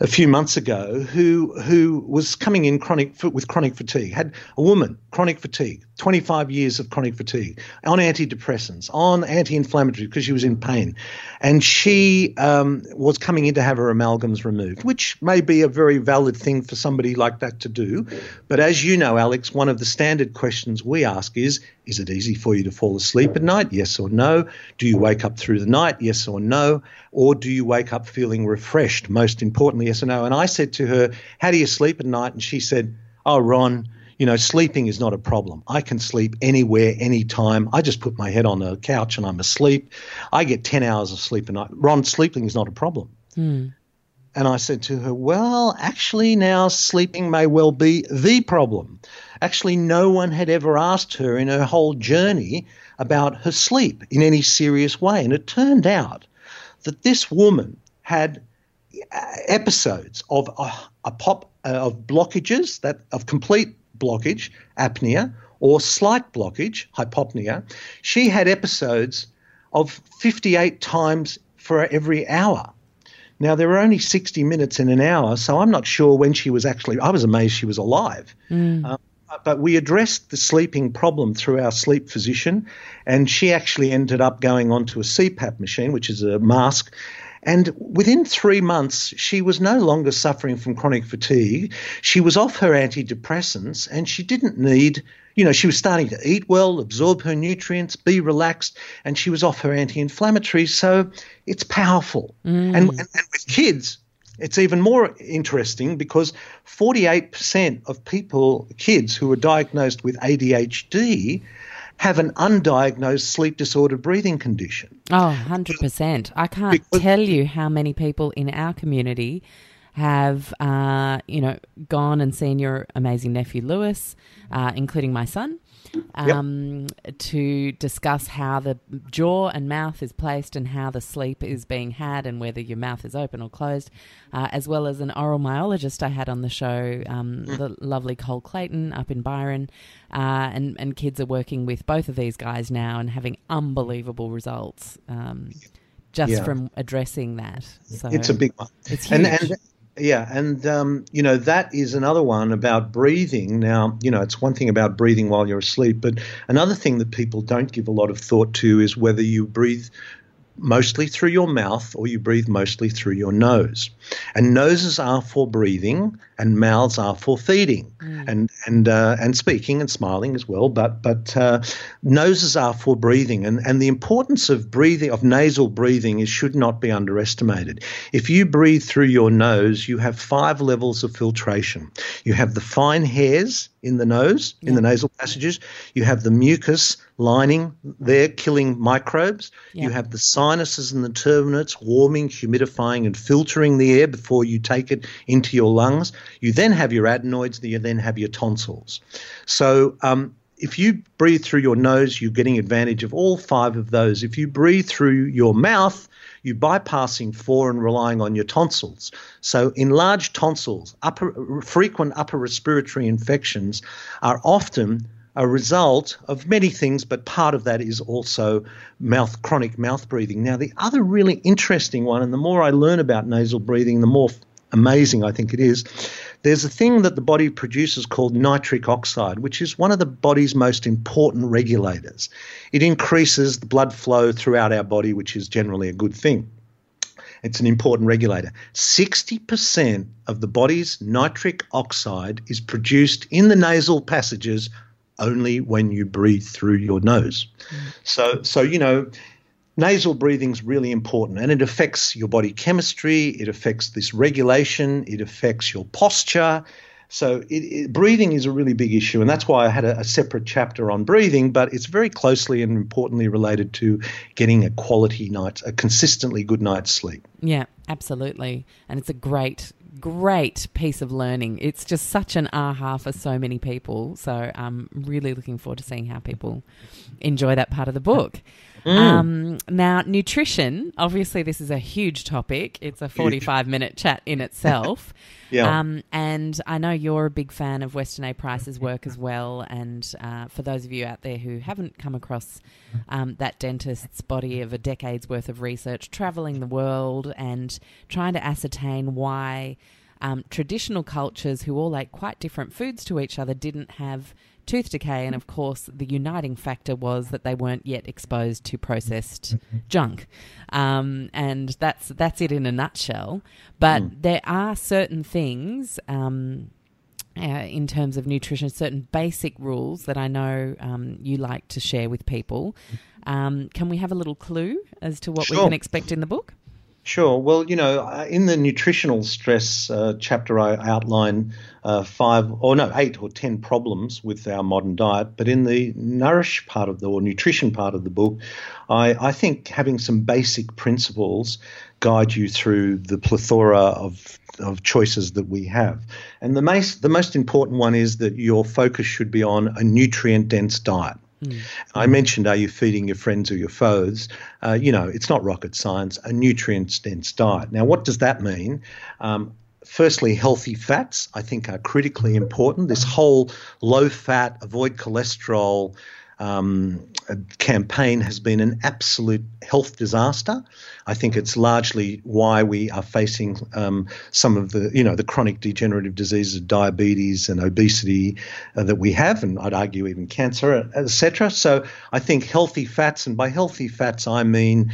B: a few months ago who who was coming in chronic with chronic fatigue had a woman chronic fatigue 25 years of chronic fatigue on antidepressants on anti-inflammatory because she was in pain. And she um, was coming in to have her amalgams removed which may be a very valid thing for somebody like that to do. But as you know alex one of the standard questions we ask is is it easy for you to fall asleep at night? Yes or no. Do you wake up through the night? Yes or no. Or do you wake up feeling refreshed? Most importantly yes or no. And I said to her, How do you sleep at night? And she said, Oh, Ron, you know, sleeping is not a problem. I can sleep anywhere, anytime. I just put my head on the couch and I'm asleep. I get 10 hours of sleep a night. Ron, sleeping is not a problem. Mm. And I said to her, Well, actually, now sleeping may well be the problem. Actually, no one had ever asked her in her whole journey about her sleep in any serious way. And it turned out that this woman had episodes of a, a pop uh, of blockages that of complete blockage, apnea, or slight blockage, hypopnea. She had episodes of 58 times for every hour. Now, there were only 60 minutes in an hour, so I'm not sure when she was actually, I was amazed she was alive. Mm. Um, but we addressed the sleeping problem through our sleep physician, and she actually ended up going onto a CPAP machine, which is a mask, And within three months, she was no longer suffering from chronic fatigue. She was off her antidepressants and she didn't need, you know, she was starting to eat well, absorb her nutrients, be relaxed, and she was off her anti inflammatories. So it's powerful. Mm. And, and, and with kids, it's even more interesting because 48% of people, kids who are diagnosed with ADHD, have an undiagnosed sleep disordered breathing condition.
A: Oh, 100%. I can't because, tell you how many people in our community have, uh, you know, gone and seen your amazing nephew Lewis, uh, including my son, um, yep. to discuss how the jaw and mouth is placed and how the sleep is being had and whether your mouth is open or closed, uh, as well as an oral myologist I had on the show, um, mm. the lovely Cole Clayton up in Byron. Uh, and, and kids are working with both of these guys now and having unbelievable results. Um, just yeah. from addressing that,
B: so it's a big one.
A: It's huge. And, and
B: yeah, and um, you know that is another one about breathing. Now, you know, it's one thing about breathing while you're asleep, but another thing that people don't give a lot of thought to is whether you breathe mostly through your mouth or you breathe mostly through your nose. And noses are for breathing and mouths are for feeding mm. and and uh, and speaking and smiling as well. But but uh, noses are for breathing and and the importance of breathing of nasal breathing is should not be underestimated. If you breathe through your nose, you have five levels of filtration. You have the fine hairs in the nose, yeah. in the nasal passages. You have the mucus lining there, killing microbes. Yeah. You have the sinuses and the turbinates warming, humidifying, and filtering the air before you take it into your lungs. You then have your adenoids, you then have your tonsils. So, um, if you breathe through your nose, you're getting advantage of all five of those. If you breathe through your mouth, you're bypassing four and relying on your tonsils. So, enlarged tonsils, upper, frequent upper respiratory infections are often a result of many things, but part of that is also mouth chronic mouth breathing. Now, the other really interesting one, and the more I learn about nasal breathing, the more amazing I think it is. There's a thing that the body produces called nitric oxide, which is one of the body's most important regulators. It increases the blood flow throughout our body, which is generally a good thing. It's an important regulator. 60% of the body's nitric oxide is produced in the nasal passages only when you breathe through your nose. Mm. So, so you know, nasal breathing is really important and it affects your body chemistry, it affects this regulation, it affects your posture. So, it, it, breathing is a really big issue, and that's why I had a, a, separate chapter on breathing. But it's very closely and importantly related to getting a quality night, a consistently good night's sleep.
A: Yeah, absolutely, and it's a great great piece of learning. It's just such an aha for so many people. So I'm really looking forward to seeing how people enjoy that part of the book. Mm. Um, now, nutrition, obviously, this is a huge topic. It's a 45 minute chat in itself. *laughs* yeah. Um, and I know you're a big fan of Weston A. Price's work as well. And uh, for those of you out there who haven't come across um, that dentist's body of a decade's worth of research, traveling the world and trying to ascertain why um, traditional cultures who all ate quite different foods to each other didn't have tooth decay. And of course, the uniting factor was that they weren't yet exposed to processed junk. Um, and that's, that's it in a nutshell. But mm. there are certain things. Um, uh, in terms of nutrition, certain basic rules that I know um, you like to share with people. Um, can we have a little clue as to what sure. we can expect in the book?
B: Sure. Well, you know, uh, in the nutritional stress uh, chapter, I outline uh, five or no, eight or ten problems with our modern diet. But in the nourish part of the or nutrition part of the book, I, I think having some basic principles guide you through the plethora of of choices that we have. And the most the most important one is that your focus should be on a nutrient dense diet. Mm. I mentioned, are you feeding your friends or your foes? Uh, you know, it's not rocket science, a nutrient dense diet. Now, what does that mean? Um, firstly, healthy fats, I think, are critically important. This whole low fat, avoid cholesterol, um, campaign has been an absolute health disaster. I think it's largely why we are facing um, some of the, you know, the chronic degenerative diseases, diabetes and obesity uh, that we have, and I'd argue even cancer, etc. So I think healthy fats, and by healthy fats I mean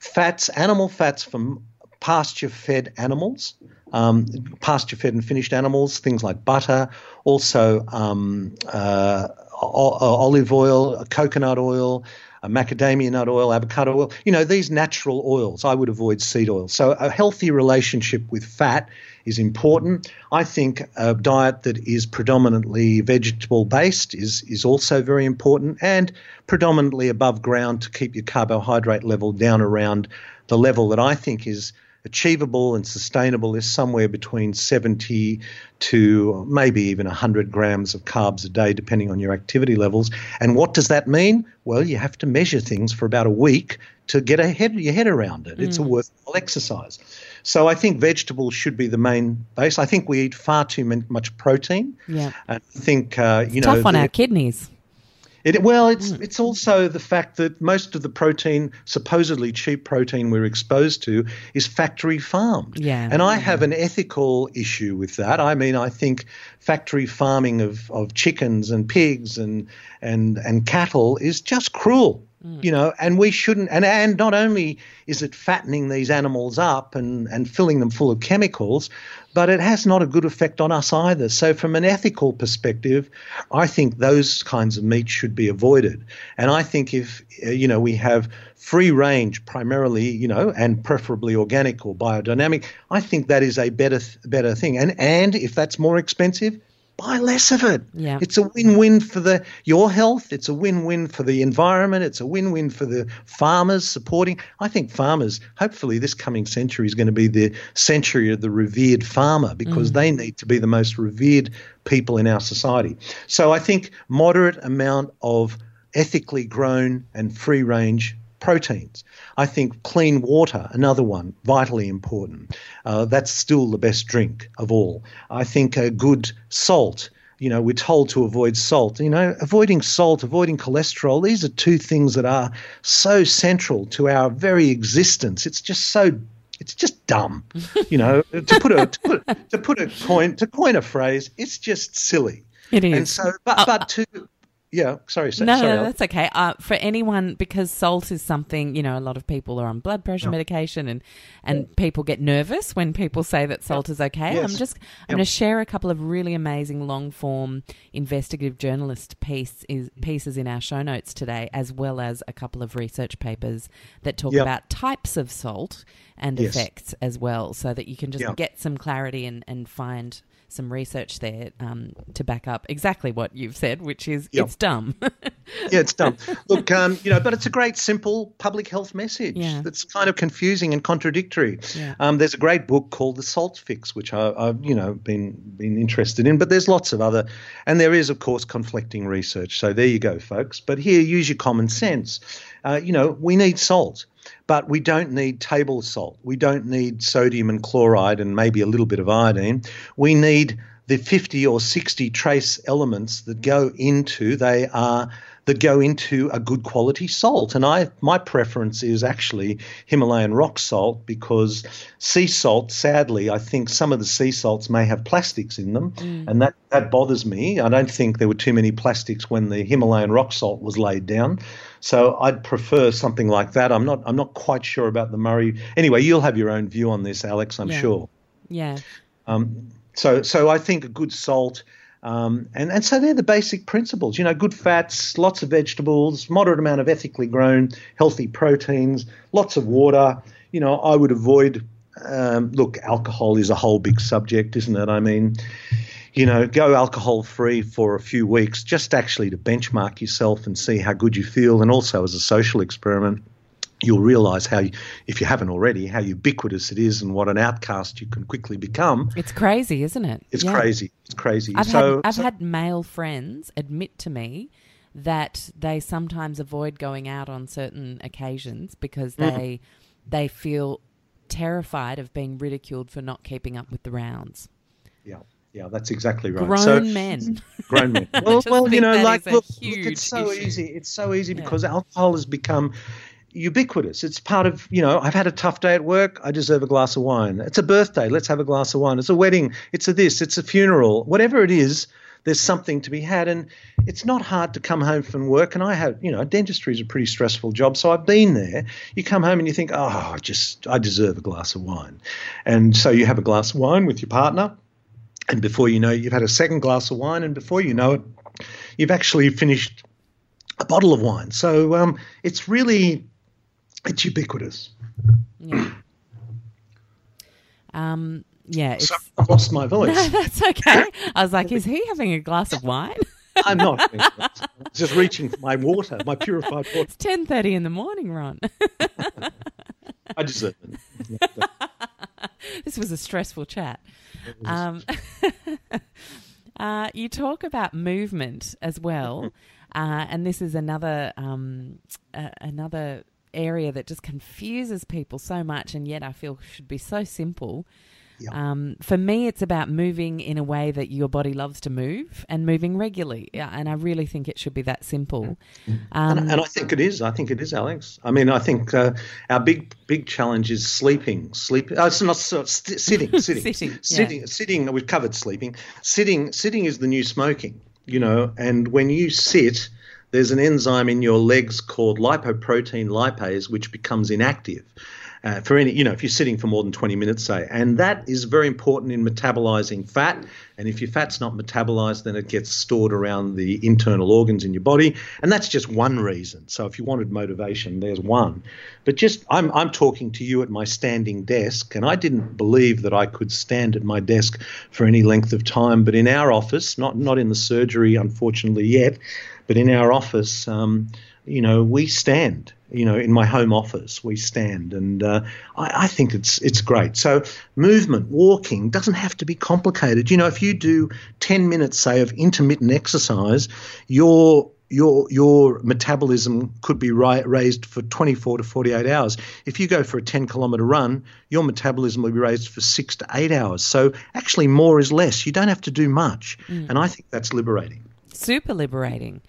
B: fats, animal fats from pasture fed animals, um, pasture fed and finished animals, things like butter, also um, uh, olive oil, coconut oil, macadamia nut oil, avocado oil, you know, these natural oils. I would avoid seed oil. So a healthy relationship with fat is important. I think a diet that is predominantly vegetable based is, is also very important and predominantly above ground to keep your carbohydrate level down around the level that I think is achievable and sustainable is somewhere between 70 to maybe even 100 grams of carbs a day, depending on your activity levels. And what does that mean? Well, you have to measure things for about a week to get a head, your head around it. Mm. It's a mm. worthwhile exercise. So I think vegetables should be the main base. I think we eat far too much protein.
A: Yeah.
B: I think, uh, you
A: it's
B: know.
A: Tough on our kidneys.
B: It, well, it's mm. it's also the fact that most of the protein, supposedly cheap protein we're exposed to, is factory farmed.
A: Yeah.
B: And I have an ethical issue with that. I mean, I think factory farming of, of chickens and pigs and and and cattle is just cruel. Mm. You know, and we shouldn't. And and not only is it fattening these animals up and and filling them full of chemicals, but it has not a good effect on us either. So, from an ethical perspective, I think those kinds of meat should be avoided. And I think if uh, you know we have free range, primarily, you know, and preferably organic or biodynamic, I think that is a better better thing. And and if that's more expensive, buy less of it.
A: Yeah.
B: It's a win-win for the your health. It's a win-win for the environment. It's a win-win for the farmers supporting. I think farmers. Hopefully, this coming century is going to be the century of the revered farmer because mm. they need to be the most revered people in our society. So I think moderate amount of ethically grown and free-range proteins. I think clean water, another one, vitally important. Uh, that's still the best drink of all. I think a good salt. You know, we're told to avoid salt. You know, avoiding salt, avoiding cholesterol, these are two things that are so central to our very existence. It's just so it's just dumb. You know, *laughs* to put a to put, to put a coin to coin a phrase, it's just silly.
A: It is.
B: And so, but uh, but to yeah, sorry.
A: no,
B: sorry,
A: no, that's okay. Uh, for anyone, because salt is something you know, a lot of people are on blood pressure medication, and and yeah. people get nervous when people say that salt is okay. Yes. I'm just I'm going to share a couple of really amazing long form investigative journalist piece is, pieces in our show notes today, as well as a couple of research papers that talk about types of salt and yes. effects as well, so that you can just get some clarity and and find some research there um, to back up exactly what you've said, which is yep. it's dumb. *laughs* *laughs*
B: yeah, it's dumb. Look, um, you know, but it's a great, simple public health message
A: yeah.
B: that's kind of confusing and contradictory.
A: Yeah.
B: Um, there's a great book called The Salt Fix, which I, have you know been been interested in, but there's lots of other, and there is of course conflicting research. So there you go, folks. But here, use your common sense. Uh, you know, we need salt but we don't need table salt. We don't need sodium and chloride and maybe a little bit of iodine. We need the 50 or 60 trace elements that go into they are that go into a good quality salt and I my preference is actually Himalayan rock salt because sea salt sadly I think some of the sea salts may have plastics in them mm. and that that bothers me I don't think there were too many plastics when the Himalayan rock salt was laid down so I'd prefer something like that. I'm not I'm not quite sure about the Murray. Anyway, you'll have your own view on this, Alex. I'm
A: yeah.
B: sure.
A: Yeah.
B: Um, so so I think a good salt. Um, and, and so they're the basic principles. You know, good fats, lots of vegetables, moderate amount of ethically grown, healthy proteins, lots of water. You know, I would avoid. Um, look, alcohol is a whole big subject, isn't it? I mean, you know, go alcohol free for a few weeks, just actually to benchmark yourself and see how good you feel, and also as a social experiment. You'll realize how, if you haven't already, how ubiquitous it is and what an outcast you can quickly become.
A: It's crazy, isn't it?
B: It's yeah. crazy. It's crazy.
A: I've,
B: so,
A: had, I've
B: so,
A: had male friends admit to me that they sometimes avoid going out on certain occasions because mm. they mm. they feel terrified of being ridiculed for not keeping up with the rounds.
B: Yeah. Yeah, that's exactly right.
A: Grown so, men. *laughs*
B: Grown men. *laughs* Well, well you know, like look, look, it's so issue. easy. It's so easy yeah. because alcohol has become ubiquitous. It's part of, you know, I've had a tough day at work. I deserve a glass of wine. It's a birthday. Let's have a glass of wine. It's a wedding. It's a this. It's a funeral. Whatever it is, there's something to be had. And it's not hard to come home from work. And I have, you know, dentistry is a pretty stressful job. So I've been there. You come home and you think, oh, I just, I deserve a glass of wine. And so you have a glass of wine with your partner. And before you know it, you've had a second glass of wine. And before you know it, you've actually finished a bottle of wine. So um, it's really, it's ubiquitous.
A: Yeah. Um, yeah, it's,
B: So I've lost my voice.
A: no, that's okay. I was like, is he having a glass of wine?
B: I'm not. *laughs* just reaching for my water, my purified water.
A: It's ten thirty in the morning, Ron. *laughs*
B: I deserve it. *laughs*
A: this was a stressful chat. Um, uh, you talk about movement as well, uh, and this is another um, uh, another area that just confuses people so much, and yet I feel should be so simple.
B: Yeah.
A: Um, for me, it's about moving in a way that your body loves to move and moving regularly. Yeah, and I really think it should be that simple. Um,
B: And, and I think it is. I think it is, Alex. I mean, I think uh, our big, big challenge is sleeping. Sleep. Oh, it's not so, st- sitting. *laughs* Sitting.
A: Sitting, yeah.
B: Sitting. Sitting. We've covered sleeping. Sitting. Sitting is the new smoking. You know, and when you sit, there's an enzyme in your legs called lipoprotein lipase, which becomes inactive. Uh, for any, you know, if you're sitting for more than 20 minutes, say, and that is very important in metabolizing fat. And if your fat's not metabolized, then it gets stored around the internal organs in your body, and that's just one reason. So if you wanted motivation, there's one. But just, I'm I'm talking to you at my standing desk, and I didn't believe that I could stand at my desk for any length of time. But in our office, not not in the surgery, unfortunately yet, but in our office. Um, you know, we stand. You know, in my home office, we stand, and uh, I, I think it's it's great. So, movement, walking doesn't have to be complicated. You know, if you do ten minutes, say, of intermittent exercise, your your your metabolism could be ri- raised for 24 to 48 hours. If you go for a 10 kilometer run, your metabolism will be raised for six to eight hours. So actually, more is less. You don't have to do much, and I think that's liberating.
A: Super liberating.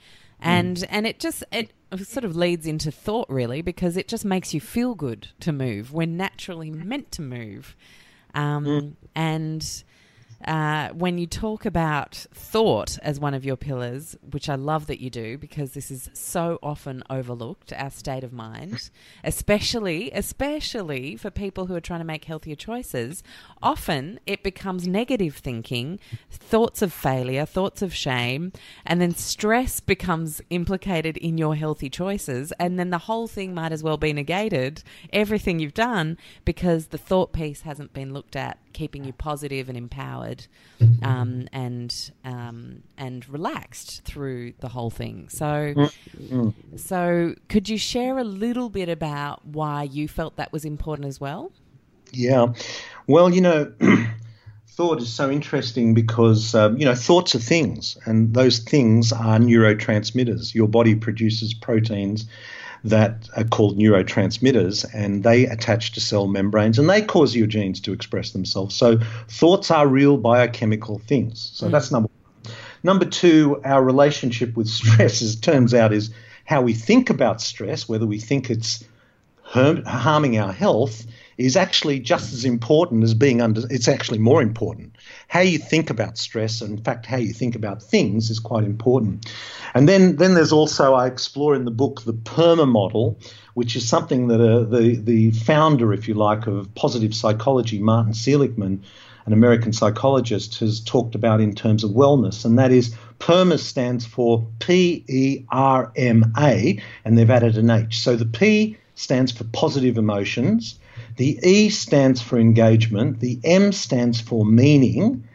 A: And and it just it sort of leads into thought really because it just makes you feel good to move we're naturally meant to move. Um, and uh, when you talk about thought as one of your pillars, which I love that you do because this is so often overlooked, our state of mind, *laughs* especially especially for people who are trying to make healthier choices, often it becomes negative thinking, thoughts of failure, thoughts of shame, and then stress becomes implicated in your healthy choices, and then the whole thing might as well be negated, everything you've done, because the thought piece hasn't been looked at keeping you positive and empowered um, and um, and relaxed through the whole thing. So, so could you share a little bit about why you felt that was important as well?
B: Yeah. Well, you know, *clears throat* thought is so interesting because, um, you know, thoughts are things, and those things are neurotransmitters. Your body produces proteins that are called neurotransmitters, and they attach to cell membranes and they cause your genes to express themselves. So, thoughts are real biochemical things. So, hmm. that's number one. Number two, our relationship with stress, as it turns out, is how we think about stress, whether we think it's harming our health is actually just as important as being under it's actually more important how you think about stress and in fact how you think about things is quite important and then then there's also i explore in the book the perma model which is something that uh, the the founder if you like of positive psychology martin seligman an american psychologist has talked about in terms of wellness and that is PERMA stands for P E R M A, and they've added an H. So the P stands for positive emotions, the E stands for engagement, the M stands for meaning.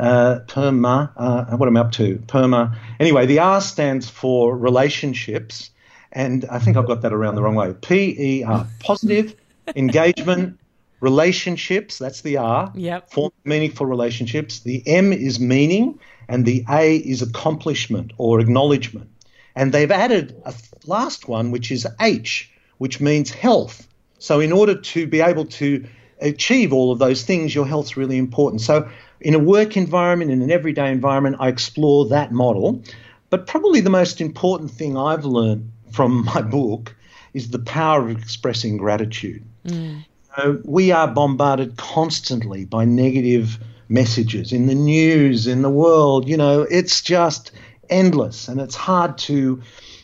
B: Uh, PERMA, uh, what am I up to? PERMA. Anyway, the R stands for relationships, and I think I've got that around the wrong way. P E R, positive, *laughs* engagement, relationships, that's the R.
A: Yep.
B: Form meaningful relationships. The M is meaning, and the A is accomplishment or acknowledgement. And they've added a last one, which is H, which means health. So, in order to be able to achieve all of those things, your health's really important. So, in a work environment, in an everyday environment, I explore that model. But probably the most important thing I've learned from *laughs* my book is the power of expressing gratitude. Mm. Know, we are bombarded constantly by negative messages in the news, in the world. You know, it's just endless, and it's hard to.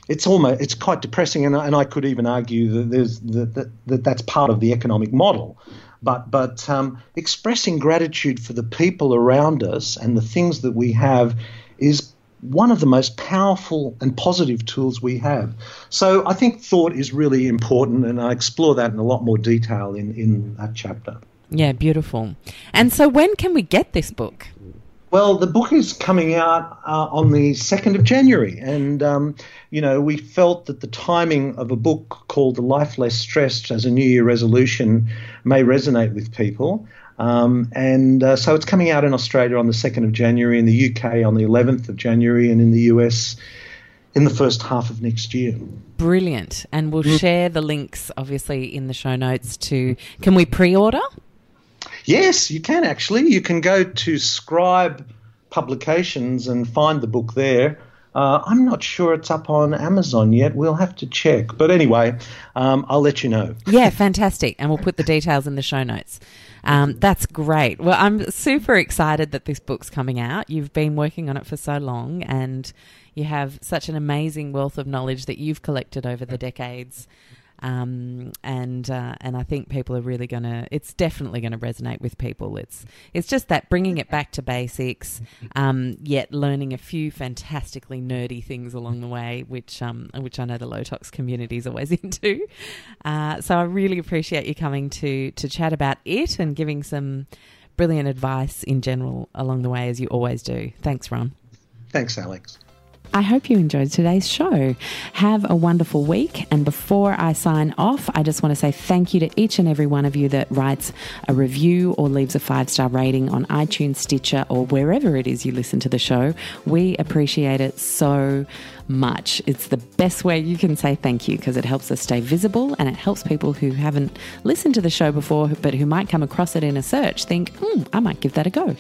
B: It's almost it's quite depressing, and, and I could even argue that there's that, that, that that's part of the economic model. But but um, expressing gratitude for the people around us and the things that we have is one of the most powerful and positive tools we have. So I think thought is really important, and I explore that in a lot more detail in, in that chapter.
A: Yeah, beautiful. And so when can we get this book?
B: Well, the book is coming out uh, on the 2nd of January. And, um, you know, we felt that the timing of a book called The Life Less Stressed as a New Year resolution may resonate with people. Um, and uh, so it's coming out in Australia on the 2nd of January, in the UK on the 11th of January, and in the US in the first half of next year.
A: Brilliant. And we'll mm. share the links, obviously, in the show notes to. Can we pre order?
B: Yes, you can actually. You can go to Scribe Publications and find the book there. Uh, I'm not sure it's up on Amazon yet. We'll have to check. But anyway, um, I'll let you know.
A: Yeah, fantastic. And we'll put the details in the show notes. Um, that's great. Well, I'm super excited that this book's coming out. You've been working on it for so long and you have such an amazing wealth of knowledge that you've collected over the decades. Um, and uh, and I think people are really going to. It's definitely going to resonate with people. It's it's just that bringing it back to basics, *laughs* um, yet learning a few fantastically nerdy things along the way, which um, which I know the low tox community is always *laughs* into. Uh, so I really appreciate you coming to to chat about it and giving some brilliant advice in general along the way as you always do. Thanks, Ron.
B: Thanks, Alex.
A: I hope you enjoyed today's show. Have a wonderful week. And before I sign off, I just want to say thank you to each and every one of you that writes a review or leaves a five star rating on iTunes, Stitcher, or wherever it is you listen to the show. We appreciate it so much. It's the best way you can say thank you because it helps us stay visible and it helps people who haven't listened to the show before but who might come across it in a search think, hmm, I might give that a go.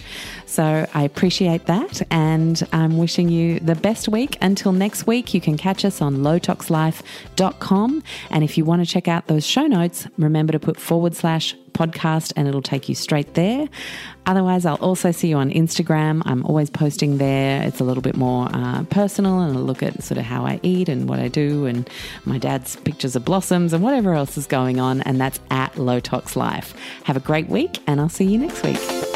A: So I appreciate that and I'm wishing you the best week. Until next week, you can catch us on lowtoxlife.com. And if you want to check out those show notes, remember to put forward slash podcast and it'll take you straight there. Otherwise, I'll also see you on Instagram. I'm always posting there. It's a little bit more uh, personal and a look at sort of how I eat and what I do and my dad's pictures of blossoms and whatever else is going on. And that's at Low Tox Life. Have a great week and I'll see you next week.